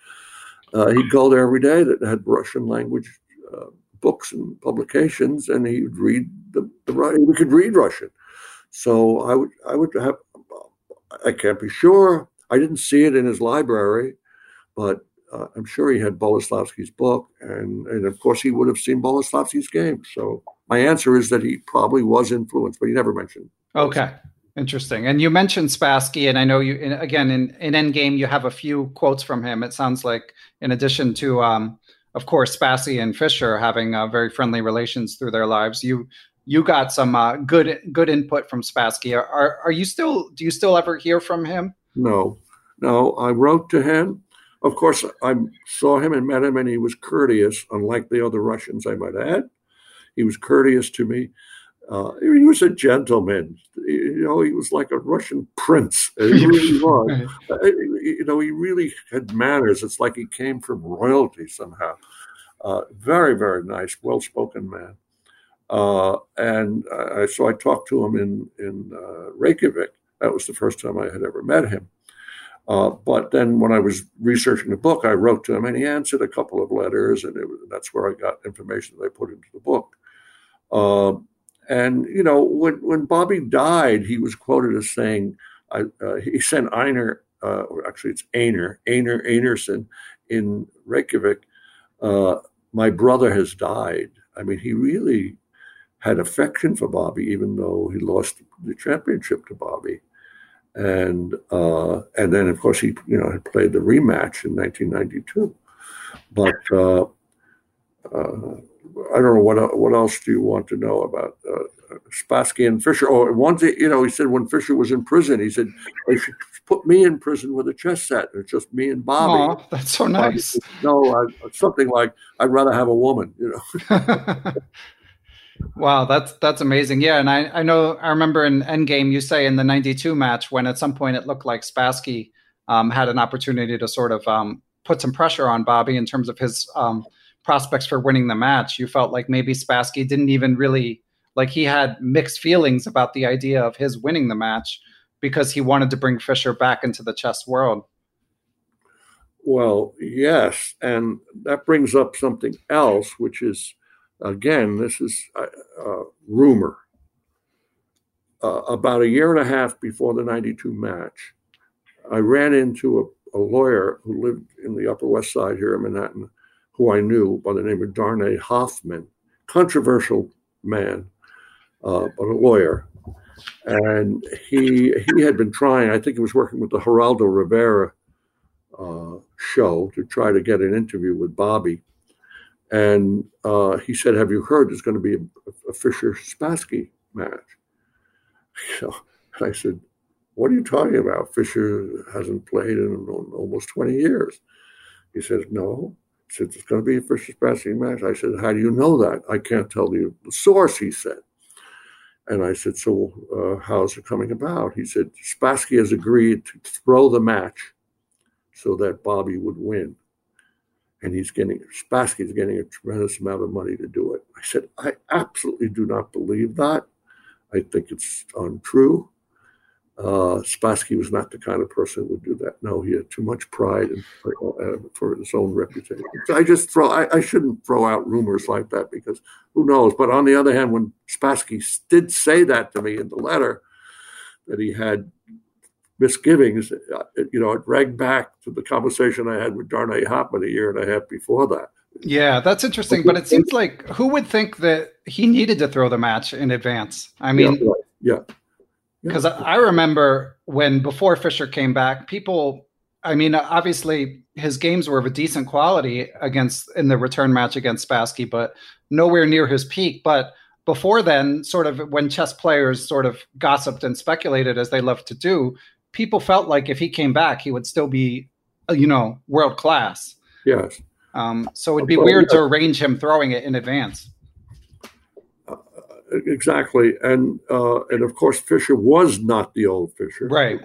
Uh, he'd go there every day that had Russian language uh, books and publications, and he would read the, he could read Russian. So I would I would have I can't be sure. I didn't see it in his library, but uh, I'm sure he had Boleslavsky's book, and, and of course he would have seen Boleslavsky's game. So my answer is that he probably was influenced, but he never mentioned.
Okay, interesting. And you mentioned Spassky, and I know you in, again in in Endgame you have a few quotes from him. It sounds like in addition to, um, of course, Spassky and Fischer having uh, very friendly relations through their lives, you you got some uh, good good input from Spassky. Are, are you still do you still ever hear from him?
No, no. I wrote to him. Of course, I saw him and met him, and he was courteous, unlike the other Russians, I might add. He was courteous to me. Uh, he was a gentleman. You know, he was like a Russian prince. He really was. Uh, you know, he really had manners. It's like he came from royalty somehow. Uh, very, very nice, well-spoken man. Uh, and I, so I talked to him in in uh, Reykjavik. That was the first time I had ever met him. Uh, but then when I was researching the book, I wrote to him and he answered a couple of letters, and was, that's where I got information that I put into the book. Uh, and you know, when when Bobby died, he was quoted as saying, uh, he sent Einar, uh, or actually it's Einar, Einar Einarsson in Reykjavik, uh, my brother has died. I mean, he really had affection for Bobby, even though he lost the championship to Bobby. And uh, and then of course he you know had played the rematch in 1992, but uh, uh, I don't know what what else do you want to know about uh, Spassky and Fischer? Oh, one thing you know he said when Fischer was in prison, he said they should put me in prison with a chess set. It's just me and Bobby.
Aww, that's so nice.
no, I, something like I'd rather have a woman. You know.
Wow, that's that's amazing. Yeah, and I, I know I remember in Endgame you say in the '92 match when at some point it looked like Spassky um, had an opportunity to sort of um, put some pressure on Bobby in terms of his um, prospects for winning the match. You felt like maybe Spassky didn't even really like he had mixed feelings about the idea of his winning the match because he wanted to bring Fischer back into the chess world.
Well, yes, and that brings up something else, which is Again, this is a, a rumor. Uh, about a year and a half before the 92 match, I ran into a, a, lawyer who lived in the Upper West Side here in Manhattan, who I knew by the name of Darnay Hoffman, controversial man, uh, but a lawyer. And he he had been trying, I think he was working with the Geraldo Rivera uh, show to try to get an interview with Bobby. And uh, he said, Have you heard there's going to be a, a Fischer Spassky match? So I said, What are you talking about? Fischer hasn't played in almost 20 years. He says, No. Said, It's going to be a Fischer Spassky match. I said, How do you know that? I can't tell you the source, he said. And I said, So uh, how's it coming about? He said, Spassky has agreed to throw the match so that Bobby would win and he's getting Spassky's getting a tremendous amount of money to do it. I said, I absolutely do not believe that. I think it's untrue. Uh, Spassky was not the kind of person who would do that. No, he had too much pride and uh, for his own reputation. So I just throw. I, I, shouldn't throw out rumors like that because who knows. But on the other hand, when Spassky did say that to me in the letter, that he had misgivings, uh, you know, it dragged back to the conversation I had with Darnay Hoffman a year and a half before that.
Yeah, that's interesting. But it seems like who would think that he needed to throw the match in advance? I mean,
yeah. Yeah.
Because. I remember when before Fischer came back, people, I mean, obviously his games were of a decent quality against in the return match against Spassky, but nowhere near his peak. But before then, sort of when chess players sort of gossiped and speculated as they love to do, people felt like if he came back, he would still be, uh, you know, world class.
Yes.
Um, so it'd be well, weird yeah. to arrange him throwing it in advance.
Exactly, and uh, and of course Fischer was not the old Fischer,
right?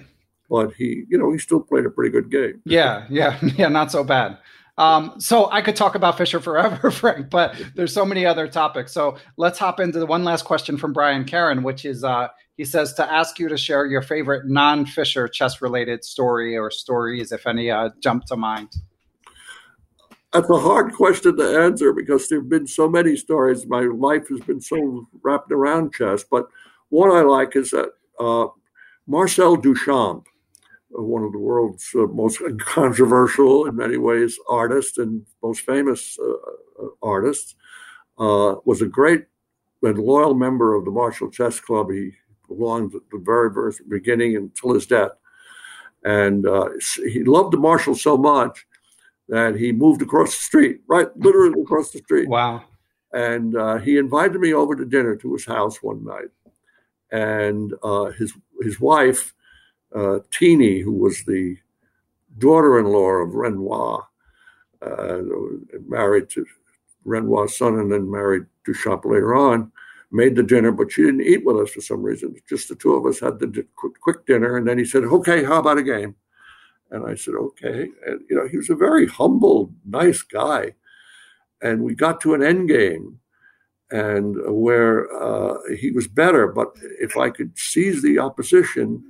But he, you know, he still played a pretty good game.
Yeah, yeah, yeah, not so bad. Um, so I could talk about Fischer forever, Frank, but there's so many other topics. So let's hop into the one last question from Brian Karen, which is uh, he says to ask you to share your favorite non-Fischer chess-related story or stories, if any, uh, jump to mind.
That's a hard question to answer because there have been so many stories. My life has been so wrapped around chess. But one I like is that uh, Marcel Duchamp, uh, one of the world's uh, most controversial, in many ways, artists and most famous uh, uh artists, uh, was a great and loyal member of the Marshall Chess Club. He belonged at the very, very beginning until his death. And he loved the Marshall so much that he moved across the street, right, literally across the street.
Wow.
And uh, he invited me over to dinner to his house one night. And uh, his his wife, uh, Teeny, who was the daughter-in-law of Renoir, uh, married to Renoir's son and then married Duchamp later on, made the dinner, but she didn't eat with us for some reason. Just the two of us had the quick dinner. And then he said, okay, how about a game? And I said, okay. And, you know, he was a very humble, nice guy. And we got to an end game and where uh, he was better, but if I could seize the opposition,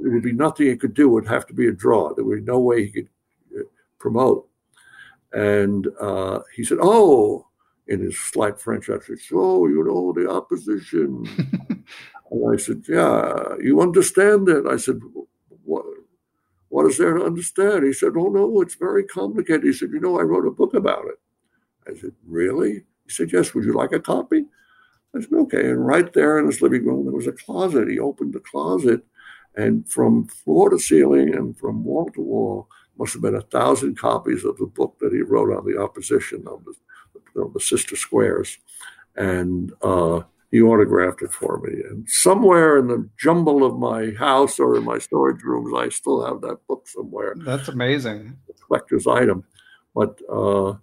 there would be nothing he could do. It would have to be a draw. There would be no way he could uh, promote. And uh, he said, oh, in his slight French accent, oh, you know, the opposition. and I said, yeah, you understand it. I said, what? What is there to understand? He said, Oh, no, it's very complicated. He said, You know, I wrote a book about it. I said, Really? He said, Yes, would you like a copy? I said, Okay. And right there in his living room, there was a closet. He opened the closet, and from floor to ceiling and from wall to wall, must have been a thousand copies of the book that he wrote on the opposition of the, of the Sister Squares. And uh, he autographed it for me. And somewhere in the jumble of my house or in my storage rooms, I still have that book somewhere.
That's amazing.
collector's item. But, uh,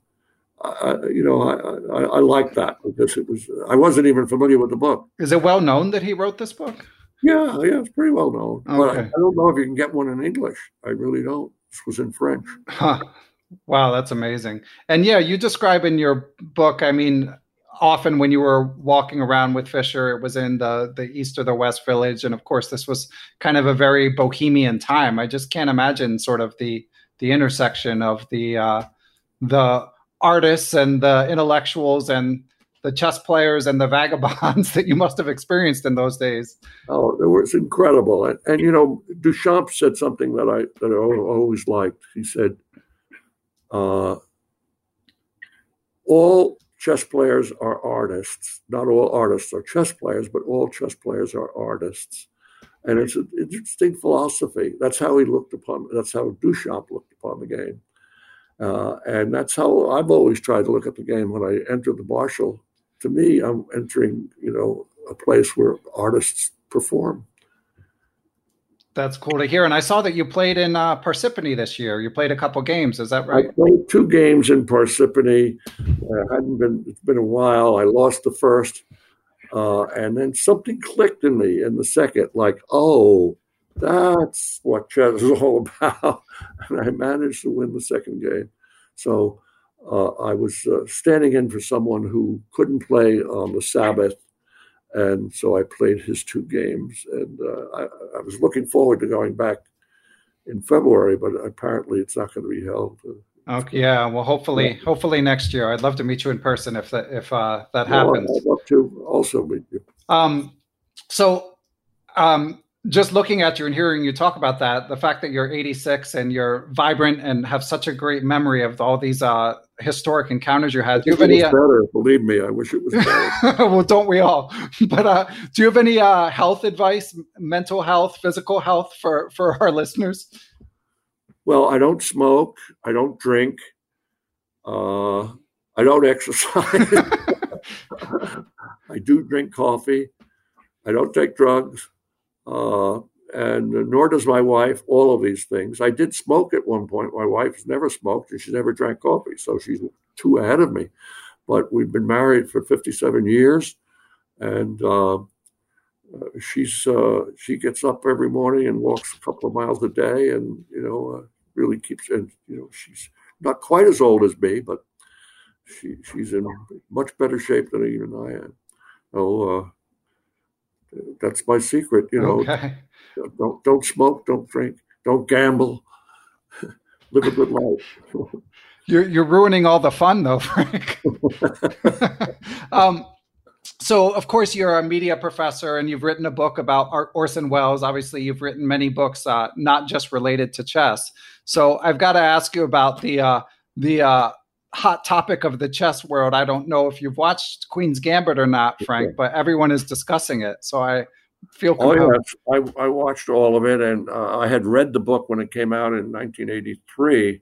I, you know, I, I, I like that because it was, I wasn't even familiar with the book.
Is it well known that he wrote this book?
Yeah, yeah, it's pretty well known. Okay. But I, I don't know if you can get one in English. I really don't. This was in French.
Huh. Wow, that's amazing. And yeah, you describe in your book, I mean, often when you were walking around with Fischer, it was in the the east or the west village, and of course, this was kind of a very bohemian time. I just can't imagine sort of the the intersection of the uh, the artists and the intellectuals and the chess players and the vagabonds that you must have experienced in those days.
Oh, it was incredible, and, and you know, Duchamp said something that I that I always liked. He said, uh, "All chess players are artists. Not all artists are chess players, but all chess players are artists. And it's an interesting philosophy. That's how he looked upon. That's how Duchamp looked upon the game, uh, and that's how I've always tried to look at the game when I enter the Marshall. To me, I'm entering, you know, a place where artists perform.
That's cool to hear. And I saw that you played in uh, Parsippany this year. You played a couple games. Is that right?
I played two games in Parsippany. Uh, hadn't been. It's been a while. I lost the first, uh, and then something clicked in me in the second. Like, oh, that's what chess is all about. And I managed to win the second game. So uh, I was uh, standing in for someone who couldn't play on the Sabbath and so I played his two games, and uh, I, I, was looking forward to going back in February, but apparently it's not going to be held.
Okay, yeah. Well, hopefully, hopefully next year. I'd love to meet you in person if that if uh, that well, happens.
I'd love to also meet you.
Um, so, um, just looking at you and hearing you talk about that, the fact that you're 86 and you're vibrant and have such a great memory of all these uh, historic encounters you had. Do you have any?
Uh, better, believe me. I wish it was better.
well, don't we all? But uh, do you have any uh, health advice, mental health, physical health for for our listeners?
Well, I don't smoke. I don't drink. Uh, I don't exercise. I do drink coffee. I don't take drugs. Uh, and nor does my wife all of these things. I did smoke at one point. My wife's never smoked and she never drank coffee, so she's two ahead of me. But we've been married for 57 years, and uh, she's uh, she gets up every morning and walks a couple of miles a day, and you know uh, really keeps and you know she's not quite as old as me, but she she's in much better shape than even I am. So uh, that's my secret. You know, okay. don't don't smoke, don't drink, don't gamble, live a good life.
you're you're ruining all the fun though, Frank. um, so of course you're a media professor and you've written a book about Orson Welles. Obviously, you've written many books, uh, not just related to chess. So I've got to ask you about the uh, the uh, hot topic of the chess world. I don't know if you've watched Queen's Gambit or not, Frank, but everyone is discussing it. So I feel.
Oh yes, I, I watched all of it, and uh, I had read the book when it came out in 1983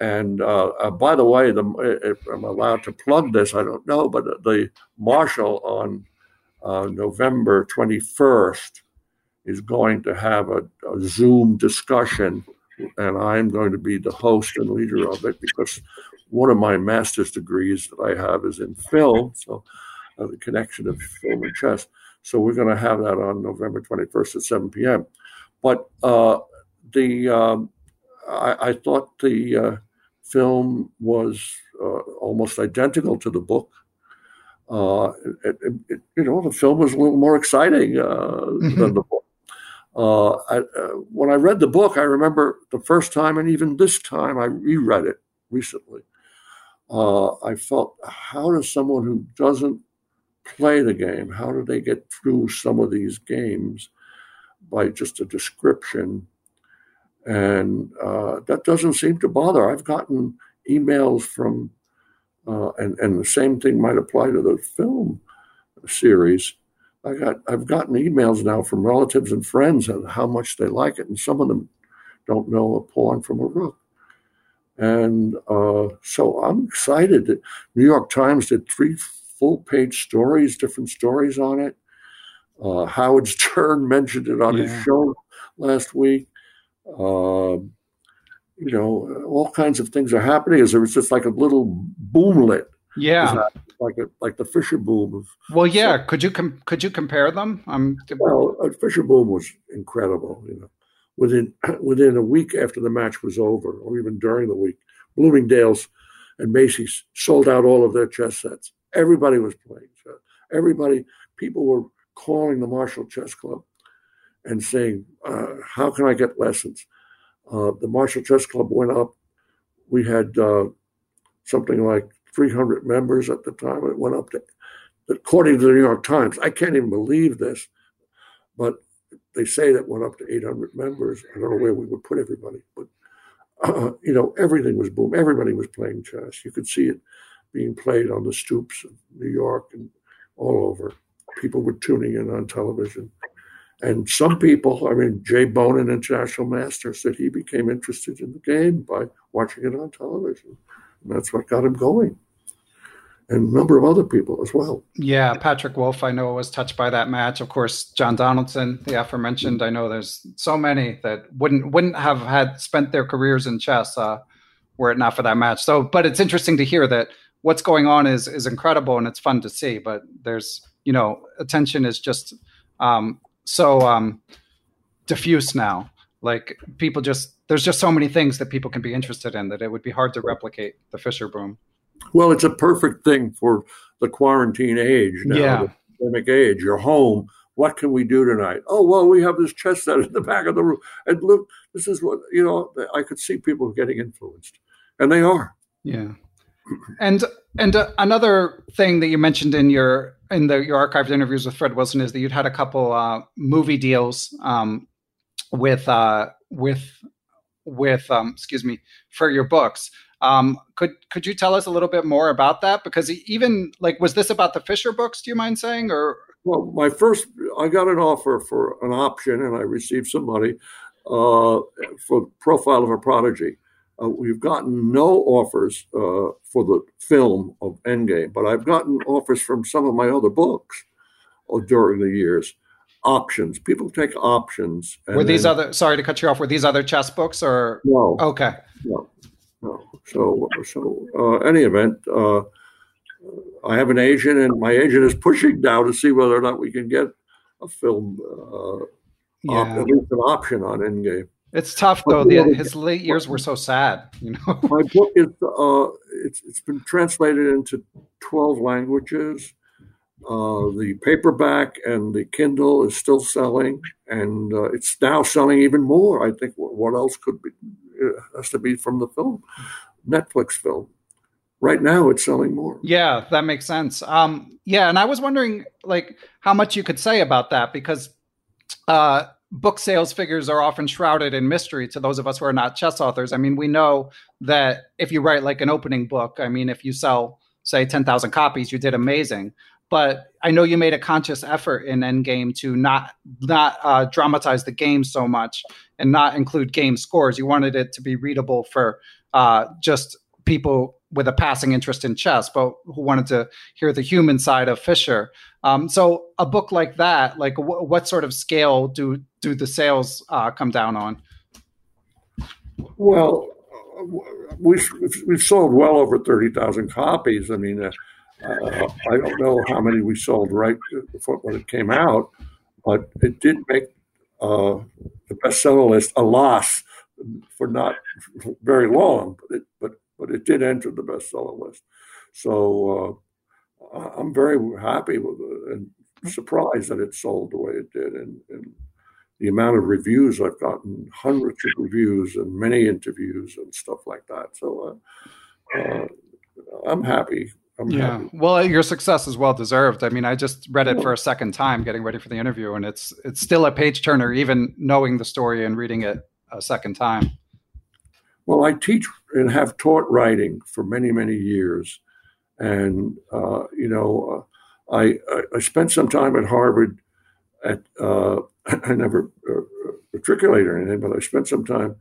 and uh, uh, by the way, the, if I'm allowed to plug this, I don't know, but the Marshall on uh, November 21st is going to have a, a, Zoom discussion, and I'm going to be the host and leader of it because one of my master's degrees that I have is in film, so uh, the connection of film and chess. So we're going to have that on November 21st at 7 p.m. But uh, the um, I, I, thought the uh, film was uh, almost identical to the book. Uh, it, it, you know, the film was a little more exciting uh, mm-hmm. than the book. Uh, I, uh, when I read the book, I remember the first time, and even this time, I reread it recently. Uh, I felt, how does someone who doesn't play the game, how do they get through some of these games by just a description? And uh, that doesn't seem to bother. I've gotten emails from, uh, and, and the same thing might apply to the film series. I got I've gotten emails now from relatives and friends on how much they like it, and some of them don't know a pawn from a rook. And uh, so I'm excited that New York Times did three full page stories, different stories on it. Uh, Howard Stern mentioned it on yeah. his show last week. Um, you know, all kinds of things are happening. As there was just like a little boomlet.
Yeah,
like a, like the Fischer boom of.
Well, yeah. So, could you com- could you compare them? Um,
well, uh, Fischer boom was incredible. You know, within within a week after the match was over, or even during the week, Bloomingdale's and Macy's sold out all of their chess sets. Everybody was playing. Everybody, people were calling the Marshall Chess Club and saying, uh, How can I get lessons? Uh, the Marshall Chess Club went up. We had uh, something like 300 members at the time. It went up to, according to the New York Times, I can't even believe this, but they say that went up to 800 members. I don't know where we would put everybody, but uh, you know, everything was boom. Everybody was playing chess. You could see it being played on the stoops of New York and all over. People were tuning in on television. And some people, I mean, Jay Bonin, international master, said he became interested in the game by watching it on television. And that's what got him going. And a number of other people as well.
Yeah, Patrick Wolff, I know, was touched by that match. Of course, John Donaldson, the aforementioned. I know there's so many that wouldn't wouldn't have had spent their careers in chess uh, were it not for that match. So, but it's interesting to hear that what's going on is is incredible and it's fun to see. But there's you know attention is just um, so um, diffuse now. Like people just there's just so many things that people can be interested in that it would be hard to replicate the Fischer boom.
Well, it's a perfect thing for the quarantine age now, yeah. the pandemic age. You're home. What can we do tonight? Oh, well, we have this chess set in the back of the room. And look, this is what, you know, I could see people getting influenced. And they are.
Yeah. And and uh, another thing that you mentioned in your in the your archived interviews with Fred Wilson is that you'd had a couple uh, movie deals um, with uh, with with um, excuse me for your books. Um, could could you tell us a little bit more about that? Because even like, was this about the Fischer books? Do you mind saying? Or
well, my first, I got an offer for an option, and I received some money uh, for Profile of a Prodigy. Uh, we've gotten no offers uh, for the film of Endgame, but I've gotten offers from some of my other books uh, during the years. Options. People take options.
Were these then, other? Sorry to cut you off. Were these other chess books or?
No.
Okay.
No. No. So, so uh, any event, uh, I have an agent, and my agent is pushing now to see whether or not we can get a film, uh, yeah. op- at least an option on Endgame.
It's tough though. The, his late years were so sad. You know,
my book is uh, it's it's been translated into twelve languages. Uh, the paperback and the Kindle is still selling, and uh, it's now selling even more. I think what else could be it has to be from the film, Netflix film. Right now, it's selling more.
Yeah, that makes sense. Um, yeah, and I was wondering, like, how much you could say about that because uh, book sales figures are often shrouded in mystery to those of us who are not chess authors. I mean, we know that if you write like an opening book, I mean, if you sell, say, 10,000 copies, you did amazing. But I know you made a conscious effort in Endgame to not not uh, dramatize the game so much and not include game scores. You wanted it to be readable for uh, just people with a passing interest in chess, but who wanted to hear the human side of Fischer. Um, so a book like that, like w- what sort of scale do do the sales uh, come down on?
Well, we've we've sold well over thirty thousand copies. I mean, uh, I don't know how many we sold right before when it came out, but it did make uh, the bestseller list a loss for not very long. But it, but but it did enter the bestseller list. So uh, I'm very happy with it and surprised that it sold the way it did. And, and, the amount of reviews I've gotten, hundreds of reviews and many interviews and stuff like that. So uh, uh, I'm happy. I'm
yeah. Happy. Well, your success is well deserved. I mean, I just read it for a second time getting ready for the interview, and it's it's still a page turner, even knowing the story and reading it a second time.
Well, I teach and have taught writing for many, many years. And, uh, you know, uh, I, I spent some time at Harvard at, uh, I never uh, matriculated or anything, but I spent some time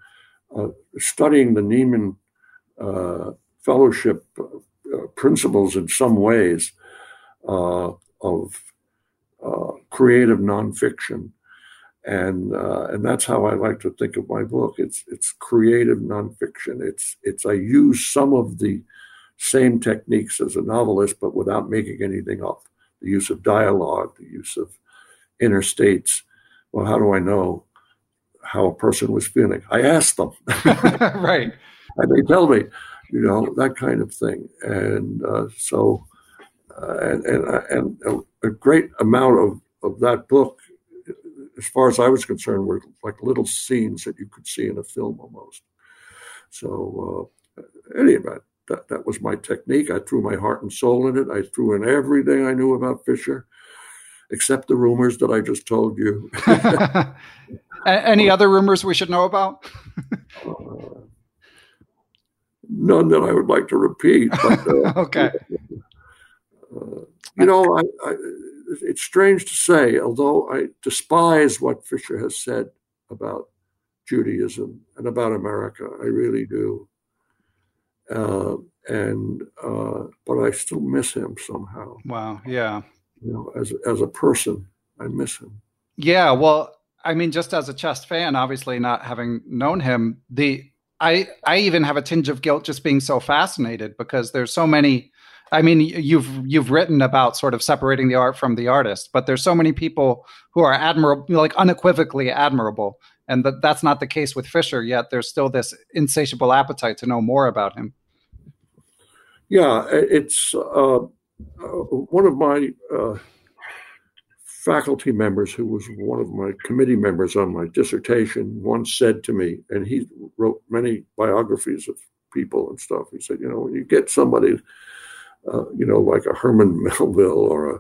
uh, studying the Nieman uh, Fellowship Uh, principles in some ways uh, of uh, creative nonfiction and uh, and that's how I like to think of my book. It's it's creative nonfiction. It's it's I use some of the same techniques as a novelist, but without making anything up. The use of dialogue, the use of inner states. Well, how do I know how a person was feeling? I ask them.
right.
And they tell me, you know, that kind of thing. And uh, so, uh, and, and, and a great amount of, of that book as far as I was concerned, were like little scenes that you could see in a film almost. So, uh, anyway, that, that was my technique. I threw my heart and soul in it. I threw in everything I knew about Fischer, except the rumors that I just told you.
Any other rumors we should know about? uh,
none that I would like to repeat. But,
uh, okay.
Uh, you know, I, I it's strange to say, although I despise what Fischer has said about Judaism and about America, I really do. Uh, and uh, but I still miss him somehow.
Wow. Yeah.
You know, as as a person, I miss him.
Yeah. Well, I mean, just as a chess fan, obviously not having known him, the I I even have a tinge of guilt just being so fascinated because there's so many I mean, you've you've written about sort of separating the art from the artist, but there's so many people who are admirable, like unequivocally admirable, and that that's not the case with Fischer. Yet there's still this insatiable appetite to know more about him.
Yeah, it's uh, uh, one of my uh, faculty members, who was one of my committee members on my dissertation, once said to me, and he wrote many biographies of people and stuff. He said, you know, when you get somebody uh, you know, like a Herman Melville or a,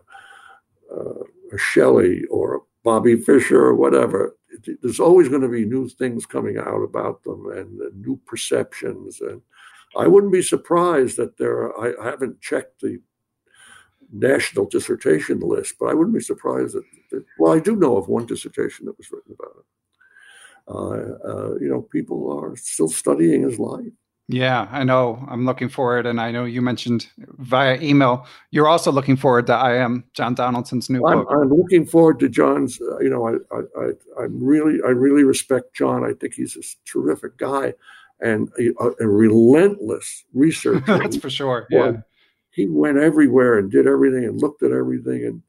uh, a Shelley or a Bobby Fischer or whatever. It, there's always going to be new things coming out about them and, and, new perceptions. And I wouldn't be surprised that there are, I, I haven't checked the national dissertation list, but I wouldn't be surprised that, that, well, I do know of one dissertation that was written about it. Uh, uh, you know, people are still studying his life.
Yeah, I know. I'm looking forward, and I know you mentioned via email. You're also looking forward to I am John Donaldson's new
I'm,
book.
I'm looking forward to John's. Uh, you know, I, I, I, am really, I really respect John. I think he's a terrific guy, and a, a relentless researcher.
That's for sure. Yeah,
he went everywhere and did everything and looked at everything, and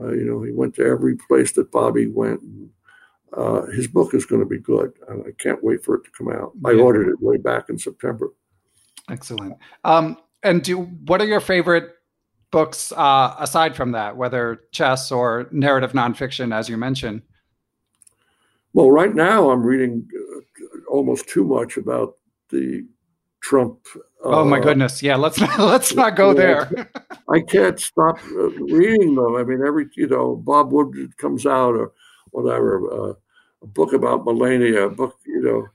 uh, you know, he went to every place that Bobby went. And, uh, his book is going to be good, and I can't wait for it to come out. I ordered it way back in September.
Excellent. Um, and do what are your favorite books uh, aside from that, whether chess or narrative nonfiction, as you mentioned?
Well, right now I'm reading uh, almost too much about the Trump.
oh my
uh,
goodness! Yeah, let's not, let's not go there.
I can't stop uh, reading them. I mean, every you know, Bob Woodward comes out or whatever, uh, a book about Melania, a book, you know.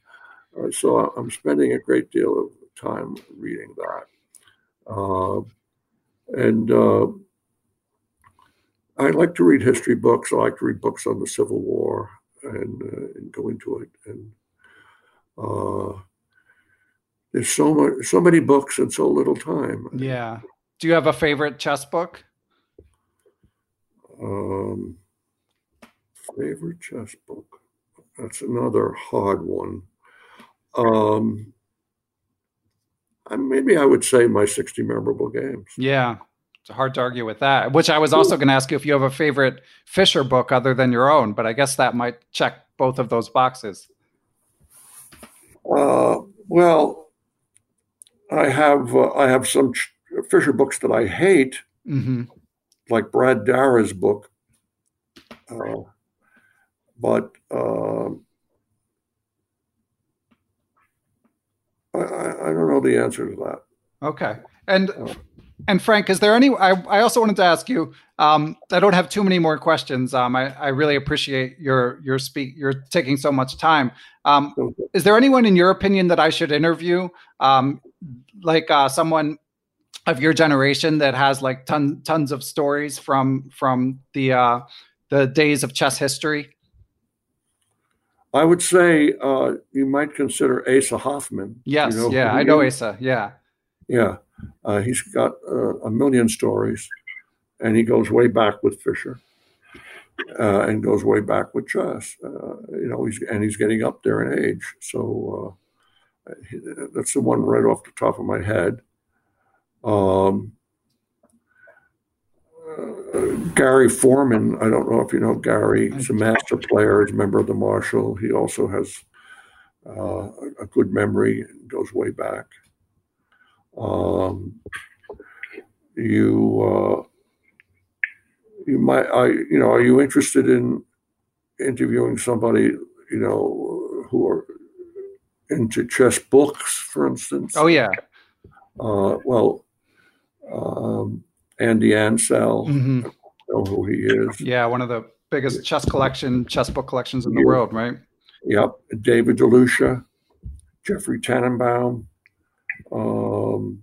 Uh, so I'm spending a great deal of time reading that, uh, and uh, I like to read history books. I like to read books on the Civil War and, uh, and go into it. And uh, there's so much, so many books and so little time.
yeah. Do you have a favorite chess book?
Um, favorite chess book. That's another hard one. Um, I, maybe I would say my 60 memorable games.
Yeah. It's hard to argue with that. Which I was also going to ask you if you have a favorite Fischer book other than your own, but I guess that might check both of those boxes.
Uh, well, I have uh, I have some ch- Fischer books that I hate,
hmm
like Brad Darrach's book. Uh, but um I, I, I don't know the answer to that.
Okay. And and Frank, is there any? I, I also wanted to ask you. Um, I don't have too many more questions. Um, I, I really appreciate your your speak. You're taking so much time. Um, is there anyone in your opinion that I should interview? Um, like uh, someone of your generation that has like ton, tons of stories from from the uh, the days of chess history.
I would say uh, you might consider Asa Hoffman.
Yes,
You know
yeah, I know? Asa. Yeah,
Yeah, uh, he's got uh, a million stories, and he goes way back with Fischer, uh, and goes way back with chess. Uh, you know, he's and he's getting up there in age. So uh, that's the one right off the top of my head. Um, uh, Gary Foreman, I don't know if you know Gary. He's a master player. He's a member of the Marshall. He also has uh, a- good memory. Goes way back. Um, you uh, you might I you know are you interested in interviewing somebody you know who are into chess books, for instance?
Oh yeah.
Uh, well, um, Andy Ansell,
hmm
know who he is.
Yeah, one of the biggest chess collection, chess book collections in the
Yeah.
world, right?
Yep, David DeLucia, Jeffrey Tannenbaum. Um,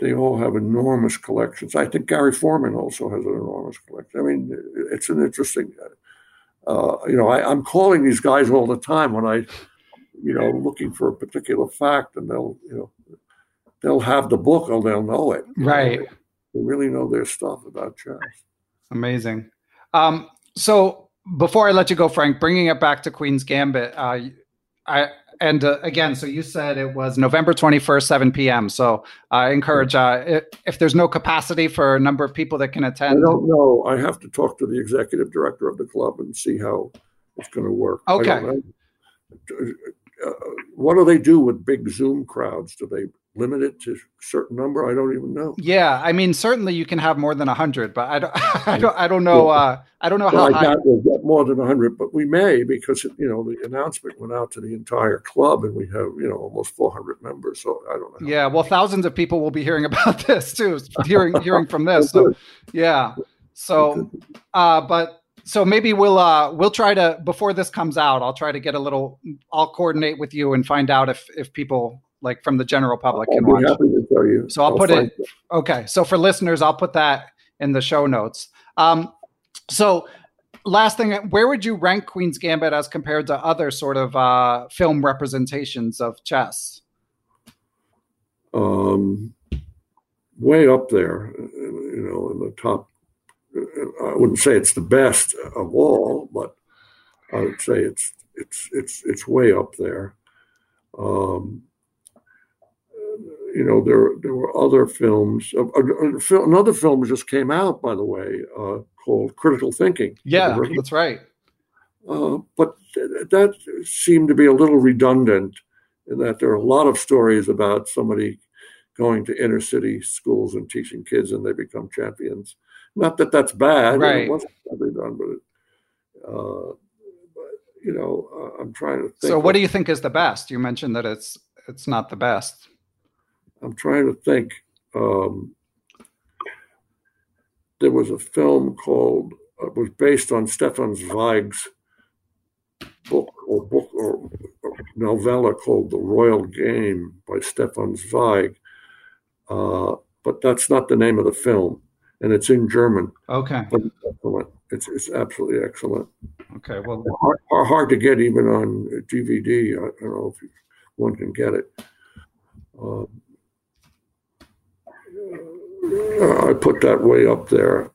they all have enormous collections. I think Gary Foreman also has an enormous collection. I mean, it's an interesting. Uh, you know, I, I'm calling these guys all the time when I, you know, looking for a particular fact, and they'll, you know, they'll have the book or they'll know it.
Right.
They really know their stuff about chess.
Amazing. Um, so before I let you go, Frank, bringing it back to Queen's Gambit, uh, I and uh, again, so you said it was November twenty first, seven p.m. So I encourage uh, if, if there's no capacity for a number of people that can attend.
I don't know. I have to talk to the executive director of the club and see how it's going to work.
Okay.
Uh, what do they do with big Zoom crowds? Do they limit it to a certain number? I don't even know.
Yeah, I mean, certainly you can have more than hundred, but I don't, I don't, I don't know. Uh, I don't know
Well,
how
I doubt we'll get more than 100, but we may because, you know, the announcement went out to the entire club and we have, you know, almost 400 members. So I don't know.
Yeah, well, thousands of people will be hearing about this too, hearing hearing from this. So, yeah. So, uh, but so maybe we'll uh, we'll try to before this comes out, I'll try to get a little. I'll coordinate with you and find out if if people like from the general public
I'll
can watch.
happy to tell you.
So I'll put
find
it. Okay, so for listeners, I'll put that in the show notes. Um, so last thing, where would you rank Queen's Gambit as compared to other sort of uh, film representations of chess?
um, way up there, you know, in the top. I wouldn't say it's the best of all, but I would say it's it's it's it's way up there. Um, you know, there there were other films. Uh, uh, another film just came out, by the way, uh, called Critical Thinking.
Yeah,
heard of it?
that's right.
Uh, but th- that seemed to be a little redundant in that there are a lot of stories about somebody going to inner city schools and teaching kids and they become champions. Not that that's bad.
Right.
It wasn't badly done, but, it, uh, but you know, uh, I'm trying to think.
So, what do you think is the best? You mentioned that it's it's not the best.
I'm trying to think. Um, there was a film called uh, was based on Stefan Zweig's book or book or, or novella called The Royal Game by Stefan Zweig. Uh, but that's not the name of the film, and it's in German.
Okay.
It's excellent. It's, it's absolutely excellent.
Okay. Well,
Hard, hard to get even on DVD. I don't know if one can get it. Um, I put that way up there.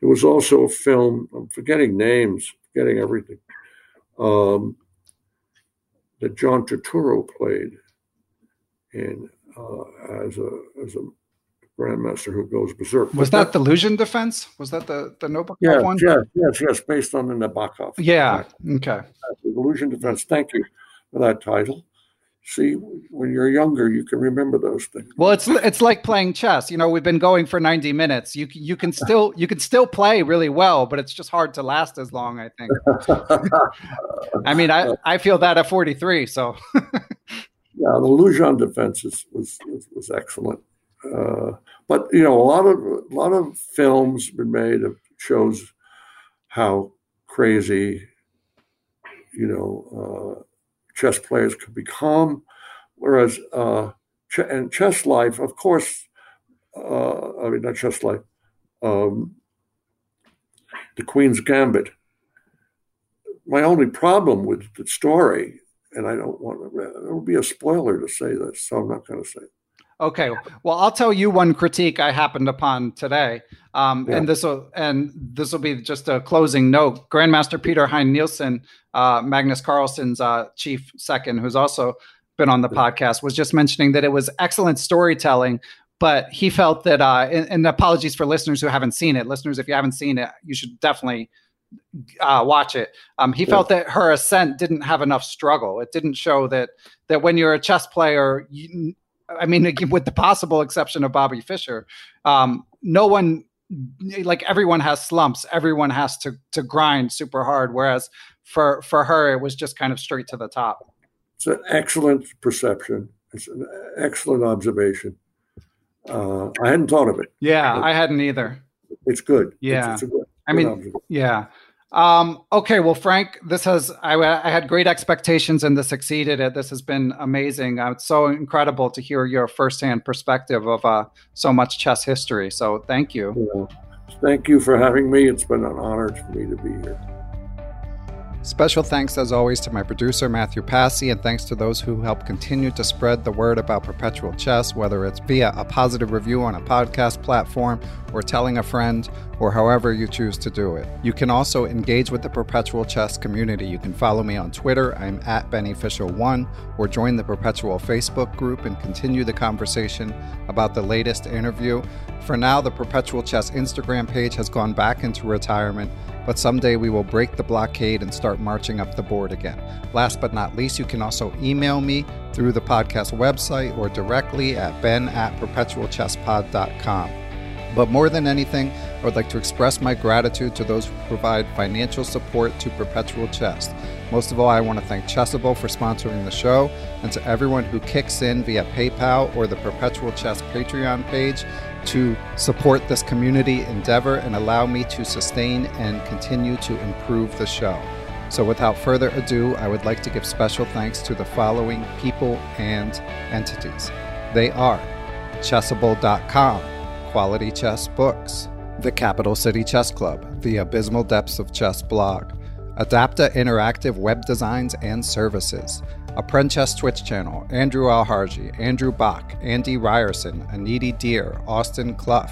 There was also a film. I'm forgetting names, forgetting everything. Um, that John Turturro played in uh, as a as a grandmaster who goes berserk.
was that the Luzhin Defense? Was that the the Nabokov
yeah,
one?
yes, yes, yes, based on the Nabokov.
Yeah. Okay.
The Luzhin Defense. Thank you for that title. See, when you're younger, you can remember those things.
Well, it's it's like playing chess. You know, we've been going for 90 minutes. You you can still you can still play really well, but it's just hard to last as long, I think. I mean, I I feel that at 43, so
Yeah, the Luzhin defense is, was, was was excellent. Uh, but you know, a lot of a lot of films been made of shows how crazy you know uh, chess players could become. Whereas uh, ch- and chess life, of course, I mean not chess life, um, the Queen's Gambit. My only problem with the story, and I don't want to, it would be a spoiler to say this, so I'm not going to say it.
Okay. Well, I'll tell you one critique I happened upon today, um,
Yeah.
and this will and this will be just a closing note. Grandmaster Peter Heine Nielsen, uh, Magnus Carlsen's uh, chief second, who's also been on the podcast, was just mentioning that it was excellent storytelling, but he felt that. Uh, and, and apologies for listeners who haven't seen it. Listeners, if you haven't seen it, you should definitely uh, watch it. Um, he felt that her ascent didn't have enough struggle. It didn't show that that when you're a chess player, you, I mean, with the possible exception of Bobby Fischer, um, no one, like everyone has slumps. Everyone has to to grind super hard. Whereas for for her, it was just kind of straight to the top.
It's an excellent perception. It's an excellent observation. Uh, I hadn't thought of it.
Yeah, I hadn't either.
It's good.
Yeah.
It's, it's a good,
I mean, yeah. Um, okay, well, Frank, this has I, I had great expectations and this exceeded it. This has been amazing. Uh, it's so incredible to hear your firsthand perspective of uh, so much chess history. So thank you.
Yeah. Thank you for having me. It's been an honor for me to be here.
Special thanks, as always, to my producer, Matthew Passy, and thanks to those who help continue to spread the word about perpetual chess, whether it's via a positive review on a podcast platform, or telling a friend, or however you choose to do it. You can also engage with the perpetual chess community. You can follow me on Twitter, I'm at BennyFisher1, or join the perpetual Facebook group and continue the conversation about the latest interview. For now, the perpetual chess Instagram page has gone back into retirement but someday we will break the blockade and start marching up the board again. Last but not least, you can also email me through the podcast website or directly at ben at perpetualchesspod.com. But more than anything, I would like to express my gratitude to those who provide financial support to Perpetual Chess. Most of all, I want to thank Chessable for sponsoring the show, and to everyone who kicks in via PayPal or the Perpetual Chess Patreon page to support this community endeavor and allow me to sustain and continue to improve the show. So, without further ado, I would like to give special thanks to the following people and entities. They are Chessable.com, Quality Chess Books, the Capital City Chess Club, the Abysmal Depths of Chess blog, Adapta Interactive Web Designs and Services, Apprentice Twitch channel, Andrew Alharji, Andrew Bach, Andy Ryerson, Aniti Deer, Austin Clough,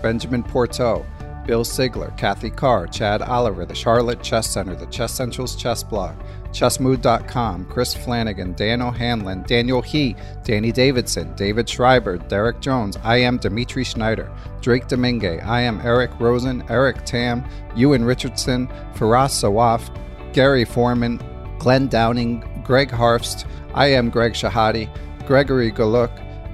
Benjamin Porto, Bill Sigler, Kathy Carr, Chad Oliver, the Charlotte Chess Center, the Chess Central's Chess Blog, ChessMood.com, Chris Flanagan, Dan O'Hanlon, Daniel He, Danny Davidson, David Schreiber, Derek Jones, I am Dimitri Schneider, Drake Domingue, I am Eric Rosen, Eric Tam, Ewan Richardson, Faraz Sawaf, Gary Foreman, Glenn Downing, Greg Harfst, I am Greg Shahade, Gregory Galuk,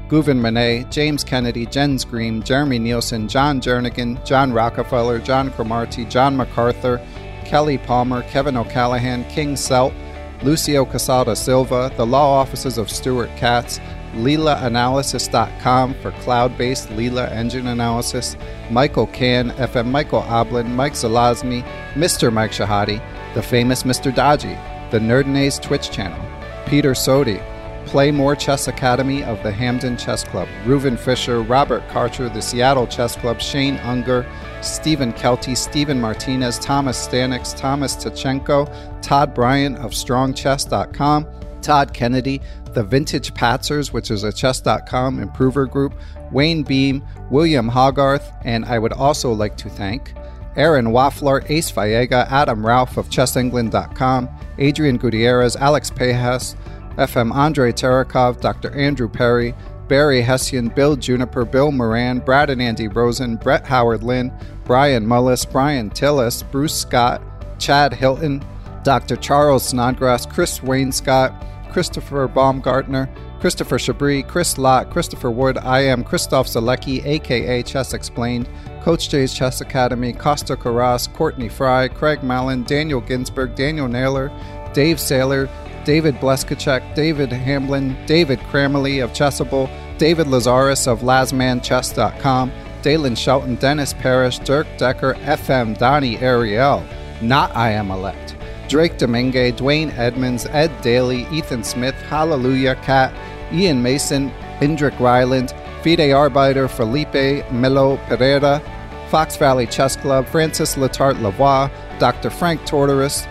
Guven Manet, James Kennedy, Jens Green, Jeremy Nielsen, John Jernigan, John Rockefeller, John Cromarty, John MacArthur, Kelly Palmer, Kevin O'Callahan, King Selt, Lucio Casada Silva, the law offices of Stuart Katz, LeelaAnalysis.com for cloud based Leela engine analysis, Michael Can, FM Michael Oblin, Mike Zelazny, Mr. Mike Shahade, the famous Mr. Dodgy, the Nerdinays Twitch channel, Peter Sodi, Play More Chess Academy of the Hamden Chess Club, Reuven Fisher, Robert Karcher, the Seattle Chess Club, Shane Unger, Stephen Kelty, Stephen Martinez, Thomas Stanix, Thomas Tachenko, Todd Bryant of StrongChess.com, Todd Kennedy, The Vintage Patzers, which is a chess.com improver group, Wayne Beam, William Hogarth, and I would also like to thank Aaron Waffler, Ace Vallega, Adam Ralph of ChessEngland.com, Adrian Gutierrez, Alex Pejas, FM Andre Terakov, Dr. Andrew Perry, Barry Hessian, Bill Juniper, Bill Moran, Brad and Andy Rosen, Brett Howard Lynn, Brian Mullis, Brian Tillis, Bruce Scott, Chad Hilton, Dr. Charles Snodgrass, Chris Wayne Scott, Christopher Baumgartner, Christopher Chabris, Chris Lott, Christopher Wood, I am Christof Sielecki, aka Chess Explained, Coach J's Chess Academy, Costa Carras, Courtney Fry, Craig Mallon, Daniel Ginsburg, Daniel Naylor, Dave Saylor, David Bleskacek, David Hamblin, David Kramaley of Chessable, David Lazarus of LazmanChess.com, Dalen Shelton, Dennis Parrish, Dirk Decker, FM Donnie Ariel, not I Am Elect, Drake Domingue, Dwayne Edmonds, Ed Daly, Ethan Smith, Hallelujah Cat, Ian Mason, Indrik Ryland, Fide Arbiter, Felipe Melo Pereira, Fox Valley Chess Club, Francis Letarte Lavoie, Dr. Frank Tortoris,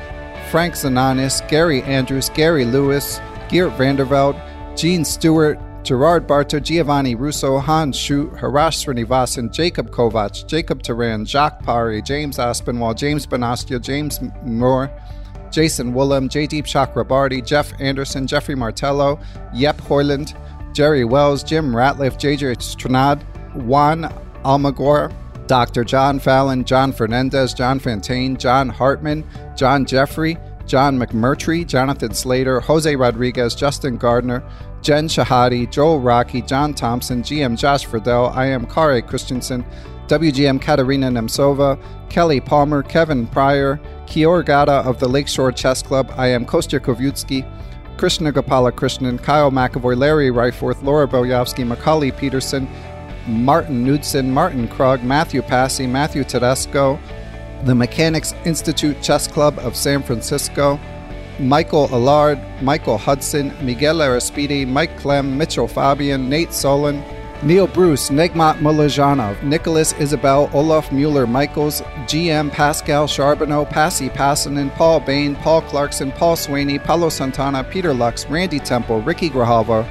Frank Zananis, Gary Andrews, Gary Lewis, Geert Vanderveld, Gene Stewart, Gerard Barto, Giovanni Russo, Hans Schut, Harash Srinivasan, Jacob Kovac, Jacob Turan, Jacques Pari, James Aspinwall, James Benastia, James Moore, Jason Woolham, Jaydeep Chakrabarty, Jeff Anderson, Jeffrey Martello, Yep Hoyland, Jerry Wells, Jim Ratliff, JJ Stranad, Juan Almagor, Dr. John Fallon, John Fernandez, John Fontaine, John Hartman, John Jeffrey, John McMurtry, Jonathan Slater, Jose Rodriguez, Justin Gardner, Jen Shahade, Joel Rocky, John Thompson, GM Josh Friedel, IM Kare Christensen, WGM Katarina Nemcova, Kelly Palmer, Kevin Pryor, Kior Gata of the Lakeshore Chess Club, IM Kostya Kavutskiy, Krishna Gopala Krishnan, Kyle McAvoy, Larry Ryforth, Laura Boyovsky, Macauley Peterson, Martin Knudsen, Martin Krug, Matthew Passy, Matthew Tedesco, the Mechanics Institute Chess Club of San Francisco, Michael Allard, Michael Hudson, Miguel Aristide, Mike Clem, Mitchell Fabian, Nate Solon, Neil Bruce, Negmat Mulajanov, Nicholas Isabel, Olaf Mueller Michaels, GM Pascal Charbonneau, Passy Passanen, Paul Bain, Paul Clarkson, Paul Swaney, Paulo Santana, Peter Lux, Randy Temple, Ricky Grijalva,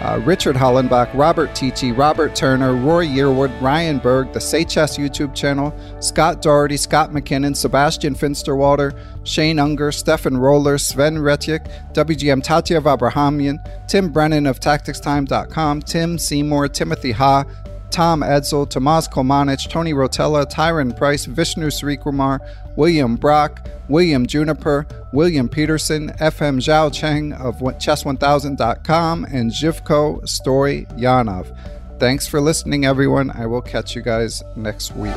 uh, Richard Hollenbach, Robert Tichy, Robert Turner, Roy Yearwood, Ryan Berg, the Say Chess YouTube channel, Scott Doherty, Scott McKinnon, Sebastian Finsterwalder, Shane Unger, Stefan Roller, Sven Retyik, WGM Tatev Abrahamyan, Tim Brennan of TacticsTime.com, Tim Seymour, Timothy Ha, Tom Edsel, Tomas Komanich, Tony Rotella, Tyron Price, Vishnu Srikumar, William Brock, William Juniper, William Peterson, FM Zhao Cheng of Chess1000.com, and Zhivko Story Yanov. Thanks for listening, everyone. I will catch you guys next week.